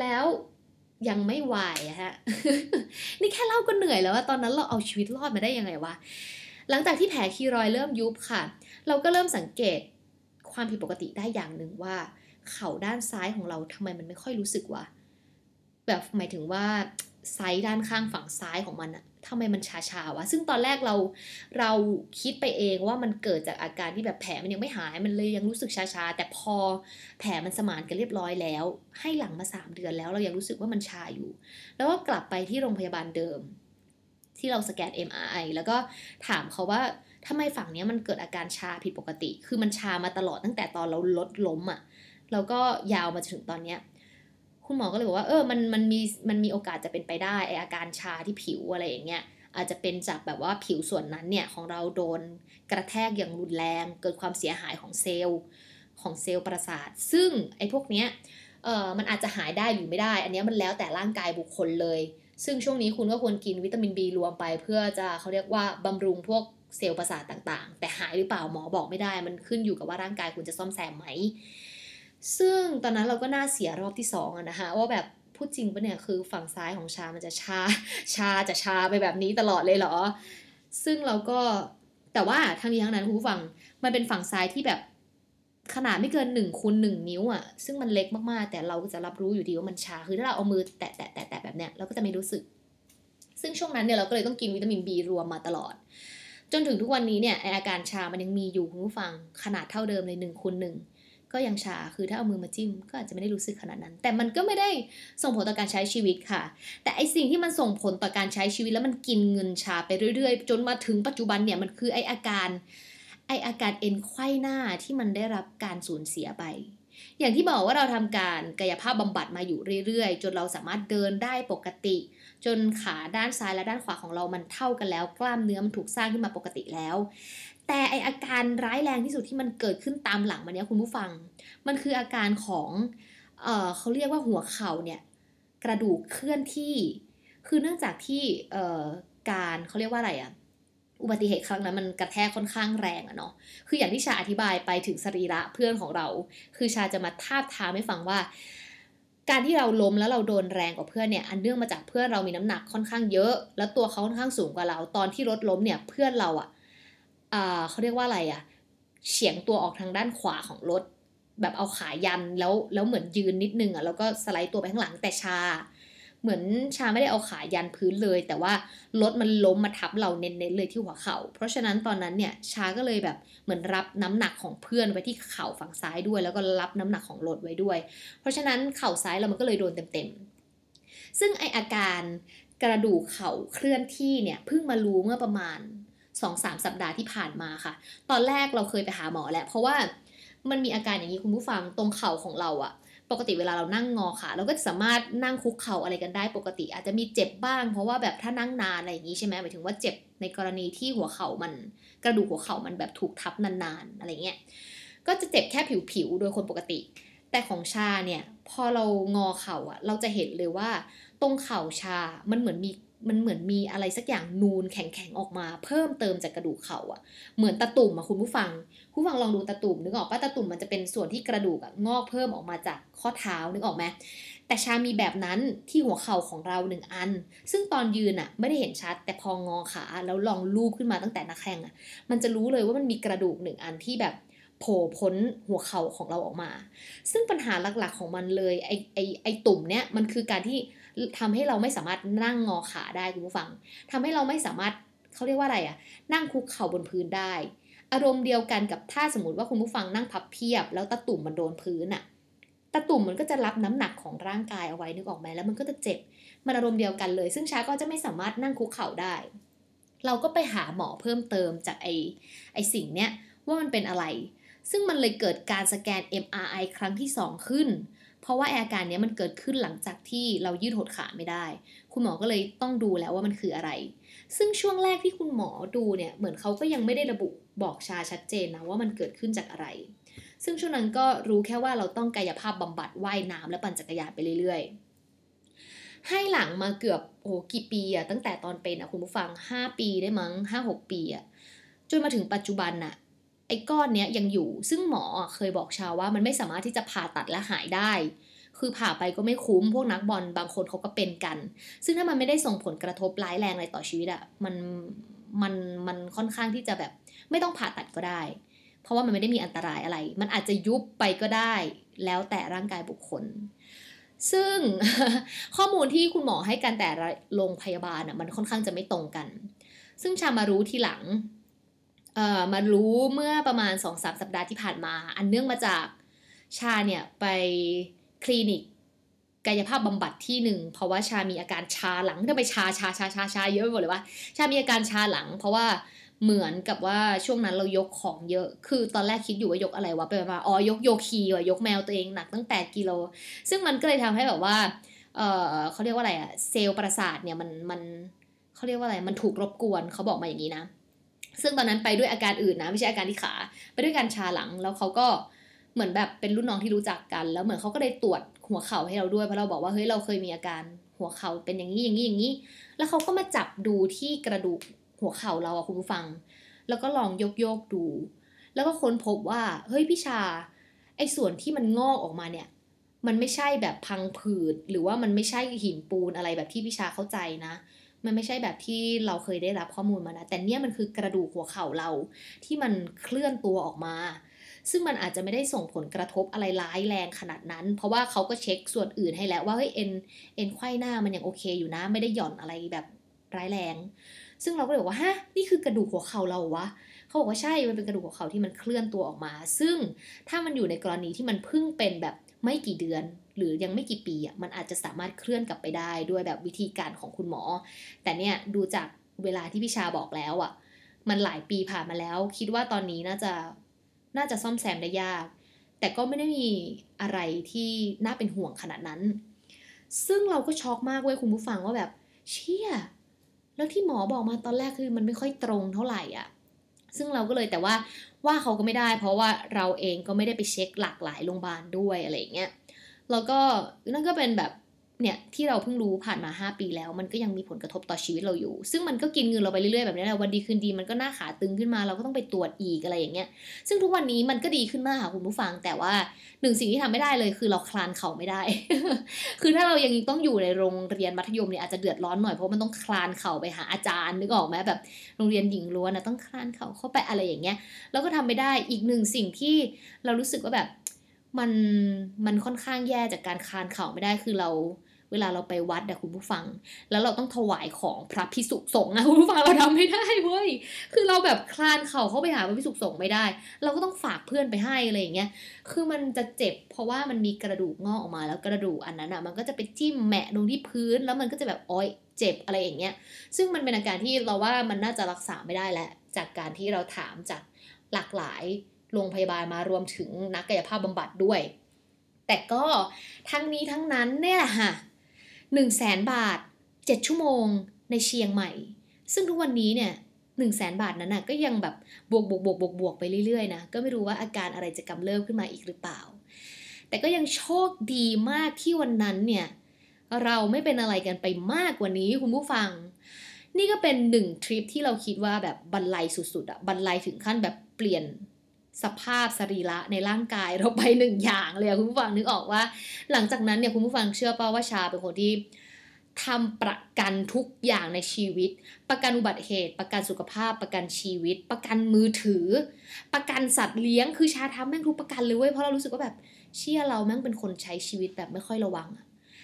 แล้วยังไม่ไหวฮะ นี่แค่เล่าก็เหนื่อยแล้วว่าตอนนั้นเราเอาชีวิตรอดมาได้ยังไงวะ หลังจากที่แผลคีรอยเริ่มยุบค่ะ เราก็เริ่มสังเกตความผิดปกติได้อย่างหนึ่งว่า เข่าด้านซ้ายของเราทำไมมันไม่ค่อยรู้สึกวะแบบหมายถึงว่าไซด์ด้านข้างฝั่งซ้ายของมันอะทำไมมันชาชาวะ ซึ่งตอนแรกเราเราคิดไปเองว่ามันเกิดจากอาการที่แบบแผลมันยังไม่หาย มันเลยยังรู้สึกชาชา แต่พอแผลมันสมานกันเรียบร้อยแล้ว ให้หลังมาสามเดือนแล้วเรายังรู้สึกว่ามันชาอยู่ แล้วก็กลับไปที่โรงพยาบาลเดิม ที่เราสแกน MRI แล้วก็ถามเขาว่าทำไมฝั่งนี้มันเกิดอาการชาผิดปกติ คือมันชามาตลอดตั้งแต่ตอนเราลดล้มอะ่ะแล้วก็ยาวมาถึงตอนเนี้ยคุณหมอก็เลยบอกว่าเออมันมันมีมันมีโอกาสจะเป็นไปได้ไออาการชาที่ผิวอะไรอย่างเงี้ยอาจจะเป็นจากแบบว่าผิวส่วนนั้นเนี่ยของเราโดนกระแทกอย่างรุนแรง เกิดความเสียหายของเซลล์ของเซลล์ประสาท ซึ่งไอ้พวกเนี้ยเออมันอาจจะหายได้หรือไม่ได้ อันนี้มันแล้วแต่ร่างกายบุคคลเลย ซึ่งช่วงนี้คุณก็ควรกินวิตามิน B รวมไป เพื่อจะเขาเรียกว่าบำรุงพวกเซลล์ประสาทต่าง ๆ แต่หายหรือเปล่าหมอบอกไม่ได้ มันขึ้นอยู่กับว่าร่างกายคุณจะซ่อมแซมไหม ซึ่งตอนนั้นเราก็น่าเสียรอบที่สองอะนะคะว่าแบบพูดจริงปะเนี่ยคือฝั่งซ้ายของชามันจะชา ชาจะชาไปแบบนี้ตลอดเลยเหรอ ซึ่งเราก็แต่ว่าทั้งนี้ทั้งนั้นคุณผู้ฟังมันเป็นฝั่งซ้ายที่แบบ ขนาดไม่เกินหนึ่งคูณหนึ่งนิ้วอะ่ะ ซึ่งมันเล็กมากๆ แต่เราก็จะรับรู้อยู่ดีว่ามันชา คือถ้าเราเอามือแตะแตะแตะแตะแบบเนี้ยเราก็จะไม่รู้สึก ซึ่งช่วงนั้นเนี่ยเราก็เลยต้องกินวิตามินบีรวมมาตลอด จนถึงทุกวันนี้เนี่ยอาการชามันยังมีอยู่คุณผู้ฟังขนาดเท่าเดิมเลยหนึ่งคูณหนึ่งก็ยังชา คือถ้าเอามือมาจิ้มก็อาจจะไม่ได้รู้สึกขนาดนั้น แต่มันก็ไม่ได้ส่งผลต่อการใช้ชีวิตค่ะ แต่ไอสิ่งที่มันส่งผลต่อการใช้ชีวิตแล้วมันกินเงินชาไปเรื่อย ๆ จนมาถึงปัจจุบันเนี่ยมันคือไออาการ ไออาการเอ็นไขว้หน้าที่มันได้รับการสูญเสียไป อย่างที่บอกว่าเราทำการกายภาพบำบัดมาอยู่เรื่อยๆ จนเราสามารถเดินได้ปกติ จนขาด้านซ้ายและด้านขวาของเรามันเท่ากันแล้ว กล้ามเนื้อมันถูกสร้างขึ้นมาปกติแล้ว แต่ไออาการร้ายแรงที่สุดที่มันเกิดขึ้นตามหลังมันเนี้ยคุณผู้ฟัง มันคืออาการของเออเขาเรียกว่าหัวเข่าเนี่ยกระดูกเคลื่อนที่ คือเนื่องจากที่เออการเขาเรียกว่าอะไรอะ อุบัติเหตุครั้งนั้นมันกระแทกค่อนข้างแรงอะเนาะ คืออย่างที่ชาอธิบายไปถึงสรีระเพื่อนของเรา คือชาจะมาทาบทามให้ฟังว่า การที่เราล้มแล้วเราโดนแรงกว่าเพื่อนเนี่ย อันเนื่องมาจากเพื่อนเรามีน้ำหนักค่อนข้างเยอะ แล้วตัวเขาค่อนข้างสูงกว่าเรา ตอนที่รถล้มเนี่ยเพื่อนเราอะอ่าเขาเรียกว่าอะไรอะเฉียงตัวออกทางด้านขวาของรถ แบบเอาขายันแล้วแล้วเหมือนยืนนิดนึงอะแล้วก็สไลด์ตัวไปข้างหลังแต่ชา เหมือนชาไม่ได้เอาขายันพื้นเลย แต่ว่ารถมันล้มมาทับเราเน้นๆเลยที่หัวเขา่า เพราะฉะนั้นตอนนั้นเนี่ยชาก็เลยแบบเหมือนรับน้ำหนักของเพื่อนไว้ที่เข่าฝั่งซ้ายด้วย แล้วก็รับน้ำหนักของรถไว้ด้วย เพราะฉะนั้นเข่าซ้ายเรามันก็เลยโดนเต็มๆ ซึ่งไออาการกระดูกเข่าเคลื่อนที่เนี่ยเพิ่งมารู้เมื่อประมาณสองสามสัปดาห์ที่ผ่านมาค่ะ ตอนแรกเราเคยไปหาหมอแหละเพราะว่ามันมีอาการอย่างนี้คุณผู้ฟังตรงเข่าของเราอะ ปกติเวลาเรานั่งงอขาเราก็สามารถนั่งคุกเข่าอะไรกันได้ปกติ อาจจะมีเจ็บบ้าง เพราะว่าแบบถ้านั่งนานอะไรอย่างนี้ใช่ไหมหมายถึงว่าเจ็บในกรณีที่หัวเข่ามัน กระดูกหัวเข่ามันแบบถูกทับนานๆอะไรเงี้ยก็จะเจ็บแค่ผิวๆโดยคนปกติ แต่ของชาเนี่ยพอเรางอเข่าอะเราจะเห็นเลยว่า ตรงเข่าชามันเหมือนมี มันเหมือนมีอะไรสักอย่างนูนแข็งๆออกมา เพิ่มเติมจากกระดูกเขาอะเหมือนตะตุ่มอะคุณผู้ฟัง ผู้ฟังลองดูตะตุ่มนึกออกปะตะตุ่มมันจะเป็นส่วนที่กระดูกอะงอกเพิ่มออกมาจากข้อเท้านึกออกไหมแต่ชามีแบบนั้นที่หัวเข่าของเราหนึ่งอัน ซึ่งตอนยืนอะไม่ได้เห็นชัด แต่พองอขาแล้วลองลูบขึ้นมาตั้งแต่นักแข่งอะมันจะรู้เลยว่ามันมีกระดูกหนึ่งอันที่แบบโผล่พ้นหัวเข่าของเราออกมา ซึ่งปัญหาหลักๆของมันเลยไอไอไอตุ่มเนี้ยมันคือการที่ ทำให้เราไม่สามารถนั่งงอขาได้คุณผู้ฟังทำให้เราไม่สามารถเขาเรียกว่าอะไรอะนั่งคุกเข่าบนพื้นได้ อารมณ์เดียวกันกับถ้าสมมติว่าคุณผู้ฟังนั่งพับเพียบ แล้วตะตุ่มมันโดนพื้นอะตะตุ่มมันก็จะรับน้ำหนักของร่างกายเอาไว้นึกออกไหมแล้วมันก็จะเจ็บมันอารมณ์เดียวกันเลย ซึ่งช้าก็จะไม่สามารถนั่งคุกเข่าได้ เราก็ไปหาหมอเพิ่มเติมจากไอไอสิ่งเนี้ยว่ามันเป็นอะไร ซึ่งมันเลยเกิดการสแกน MRI ครั้งที่ 2 ขึ้น เพราะว่าอาการนี้มันเกิดขึ้นหลังจากที่เรายืดหดขาไม่ได้ คุณหมอก็เลยต้องดูแล้วว่ามันคืออะไร ซึ่งช่วงแรกที่คุณหมอดูเนี่ยเหมือนเขาก็ยังไม่ได้ระบุบอกชาชัดเจนนะว่ามันเกิดขึ้นจากอะไร ซึ่งช่วงนั้นก็รู้แค่ว่าเราต้องกายภาพบำบัดว่ายน้ำและปั่นจักรยานไปเรื่อยๆ ให้หลังมาเกือบโอ้กี่ปีอะตั้งแต่ตอนเป็นอะคุณผู้ฟัง 5 ปีได้มั้ง5-6 ปีอะจนมาถึงปัจจุบันอะ ไอ้ก้อนเนี้ยยังอยู่ ซึ่งหมอเคยบอกชาวว่ามันไม่สามารถที่จะผ่าตัดและหายได้ คือผ่าไปก็ไม่คุ้ม พวกนักบอลบางคนเขาก็เป็นกัน ซึ่งถ้ามันไม่ได้ส่งผลกระทบร้ายแรงอะไรต่อชีวิตอะมันมันมันค่อนข้างที่จะแบบไม่ต้องผ่าตัดก็ได้ เพราะว่ามันไม่ได้มีอันตรายอะไร มันอาจจะยุบไปก็ได้ แล้วแต่ร่างกายบุคคล ซึ่งข้อมูลที่คุณหมอให้กันแต่ละโรงพยาบาลอะมันค่อนข้างจะไม่ตรงกัน ซึ่งชามารู้ทีหลัง มารู้เมื่อประมาณสองสามสัปดาห์ที่ผ่านมา อันเนื่องมาจากชาเนี่ยไปคลินิกกายภาพบำบัดที่หนึ่งเพราะว่าชามีอาการชาหลังทำไมชาชาชาชาชาเยอะไปหมดเลยว่าชามีอาการชาหลัง เพราะว่าเหมือนกับว่าช่วงนั้นเรายกของเยอะ คือตอนแรกคิดอยู่ว่ายกอะไรวะไปมาอ๋อยกโยคีว่ะยกแมวตัวเองหนักตั้งแปดกิโล ซึ่งมันก็เลยทำให้แบบว่าเออเขาเรียกว่าอะไรอะเซลล์ประสาทเนี่ยมันมันเขาเรียกว่าอะไรมันถูกรบกวนเขาบอกมาอย่างนี้นะ ซึ่งตอนนั้นไปด้วยอาการอื่นนะ ไม่ใช่อาการที่ขา ไปด้วยการชาหลังแล้วเขาก็เหมือนแบบเป็นรุ่นน้องที่รู้จักกัน แล้วเหมือนเขาก็เลยตรวจหัวเข่าให้เราด้วยเพราะเราบอกว่าเฮ้ยเราเคยมีอาการหัวเข่าเป็นอย่างนี้อย่างนี้อย่างนี้ แล้วเขาก็มาจับดูที่กระดูกหัวเข่าเราอะคุณผู้ฟัง แล้วก็ลองยกโยกดู แล้วก็ค้นพบว่าเฮ้ยพี่ชาไอ้ส่วนที่มันงอกออกมาเนี่ย มันไม่ใช่แบบพังผืดหรือว่ามันไม่ใช่หินปูนอะไรแบบที่พี่ชาเข้าใจนะ มันไม่ใช่แบบที่เราเคยได้รับข้อมูลมานะแต่เนี่ยมันคือกระดูกหัวเข่าเรา ที่มันเคลื่อนตัวออกมา ซึ่งมันอาจจะไม่ได้ส่งผลกระทบอะไรร้ายแรงขนาดนั้น เพราะว่าเขาก็เช็คส่วนอื่นให้แล้วว่าเฮ้ยเอ็นเอ็นไขว้หน้ามันยังโอเคอยู่นะ ไม่ได้หย่อนอะไรแบบร้ายแรง ซึ่งเราก็เลยบอกว่าฮะนี่คือกระดูกหัวเข่าเราวะเขาบอกว่าใช่ มันเป็นกระดูกหัวเข่าที่มันเคลื่อนตัวออกมา ซึ่งถ้ามันอยู่ในกรณีที่มันเพิ่งเป็นแบบไม่กี่เดือน หรือยังไม่กี่ปีอะมันอาจจะสามารถเคลื่อนกลับไปได้ด้วยแบบวิธีการของคุณหมอ แต่เนี่ยดูจากเวลาที่พี่ชาบอกแล้วอะ มันหลายปีผ่านมาแล้ว คิดว่าตอนนี้น่าจะน่าจะซ่อมแซมได้ยาก แต่ก็ไม่ได้มีอะไรที่น่าเป็นห่วงขนาดนั้น ซึ่งเราก็ช็อกมากเว้ยคุณผู้ฟังว่าแบบ เชี่ยแล้วที่หมอบอกมาตอนแรกคือมันไม่ค่อยตรงเท่าไหร่อะซึ่งเราก็เลยแต่ว่าว่าเขาก็ไม่ได้ เพราะว่าเราเองก็ไม่ได้ไปเช็คหลากหลายโรงพยาบาลด้วยอะไรเงี้ย แล้วก็นั่นก็เป็นแบบเนี่ยที่เราเพิ่งรู้ผ่านมา 5 ปีแล้ว มันก็ยังมีผลกระทบต่อชีวิตเราอยู่ ซึ่งมันก็กินเงินเราไปเรื่อยๆแบบนี้แหละวันดีคืนดีมันก็หน้าขาตึงขึ้นมาเราก็ต้องไปตรวจอีกอะไรอย่างเงี้ยซึ่งทุกวันนี้มันก็ดีขึ้นมากค่ะคุณผู้ฟัง แต่ว่าหนึ่งสิ่งที่ทำไม่ได้เลยคือเราคลานเข่าไม่ได้ คือถ้าเรายังต้องอยู่ในโรงเรียนมัธยมเนี่ยอาจจะเดือดร้อนหน่อยเพราะมันต้องคลานเข่าไปหาอาจารย์นึกออกไหมแบบโรงเรียนหญิงล้วนนะต้องคลานเข่าเข้าไปอะไรอย่างเงี้ยแล้วก็ทำไม่ได้อีกหนึ่งสิ่งที่เรารู้สึกว่าแบบ มันมันค่อนข้างแย่จากการคลานเข่าไม่ได้คือเรา เวลาเราไปวัดอะคุณผู้ฟัง แล้วเราต้องถวายของพระพิสุสงฆ์อะคุณผู้ฟังเราทำไม่ได้เว้ยคือเราแบบคลานเข่าเข้าไปหาพระพิสุสงฆ์ไม่ได้ เราก็ต้องฝากเพื่อนไปให้อะไรอย่างเงี้ยคือมันจะเจ็บ เพราะว่ามันมีกระดูกงอกออกมา แล้วกระดูกอันนั้นอะมันก็จะไปจิ้มแหมะลงที่พื้น แล้วมันก็จะแบบอ้อยเจ็บอะไรอย่างเงี้ย ซึ่งมันเป็นอาการที่เราว่ามันน่าจะรักษาไม่ได้แหละจากการที่เราถามจากหลากหลาย โรงพยาบาลมารวมถึงนักกายภาพบำบัดด้วย แต่ก็ทั้งนี้ทั้งนั้นเนี่ยแหละค่ะหนึ่งแสนบาทเจ็ดชั่วโมงในเชียงใหม่ ซึ่งทุกวันนี้เนี่ยหนึ่งแสนบาทนั้นนะก็ยังแบบบวกบวกบวกบวกบวกไปเรื่อยๆนะก็ไม่รู้ว่าอาการอะไรจะกำเริบขึ้นมาอีกหรือเปล่า แต่ก็ยังโชคดีมากที่วันนั้นเนี่ยเราไม่เป็นอะไรกันไปมากกว่านี้คุณผู้ฟัง นี่ก็เป็นหนึ่งทริปที่เราคิดว่าแบบบรรลัยสุดๆอะบรรลัยถึงขั้นแบบเปลี่ยน สภาพสรีระในร่างกายเราไปหนึ่งอย่างเลยคุณผู้ฟังนึกออกว่า หลังจากนั้นเนี่ยคุณผู้ฟังเชื่อป่าว่าชาเป็นคนที่ทำประกันทุกอย่างในชีวิต ประกันอุบัติเหตุ ประกันสุขภาพ ประกันชีวิต ประกันมือถือ ประกันสัตว์เลี้ยง คือชาทำแม่งทุกประกันเลยเว้ย เพราะเรารู้สึกว่าแบบเชื่อเราแม่งเป็นคนใช้ชีวิตแบบไม่ค่อยระวัง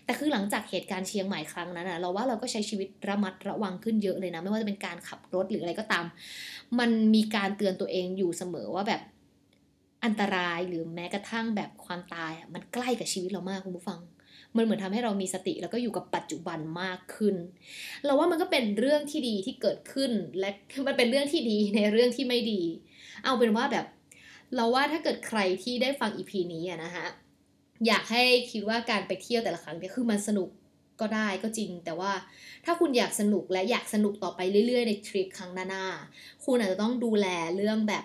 แต่คือหลังจากเหตุการณ์เชียงใหม่ครั้งนั้นอะเราว่าเราก็ใช้ชีวิตระมัดระวังขึ้นเยอะเลยนะ ไม่ว่าจะเป็นการขับรถหรืออะไรก็ตาม มันมีการเตือนตัวเองอยู่เสมอว่าแบบ อันตรายหรือแม้กระทั่งแบบความตายมันใกล้กับชีวิตเรามากคุณผู้ฟัง มันเหมือนทำให้เรามีสติแล้วก็อยู่กับปัจจุบันมากขึ้น เราว่ามันก็เป็นเรื่องที่ดีที่เกิดขึ้นและมันเป็นเรื่องที่ดีในเรื่องที่ไม่ดี เอาเป็นว่าแบบ เราว่าถ้าเกิดใครที่ได้ฟังอีพีนี้อะนะคะอยากให้คิดว่าการไปเที่ยวแต่ละครั้งเนี่ยคือมันสนุกก็ได้ก็จริง แต่ว่าถ้าคุณอยากสนุกและอยากสนุกต่อไปเรื่อยๆ ในทริปครั้งหน้าๆคุณอาจจะต้องดูแลเรื่องแบบ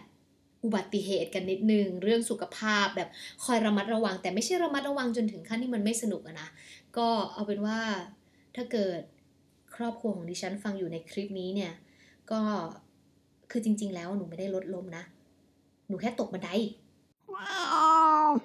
อุบัติเหตุกันนิดนึง เรื่องสุขภาพแบบคอยระมัดระวัง แต่ไม่ใช่ระมัดระวังจนถึงขั้นที่มันไม่สนุกนะ ก็เอาเป็นว่าถ้าเกิดครอบครัวของดิฉันฟังอยู่ในคลิปนี้เนี่ย ก็คือจริง ๆ แล้วหนูไม่ได้ลดลมนะ หนูแค่ตกบันได Wow.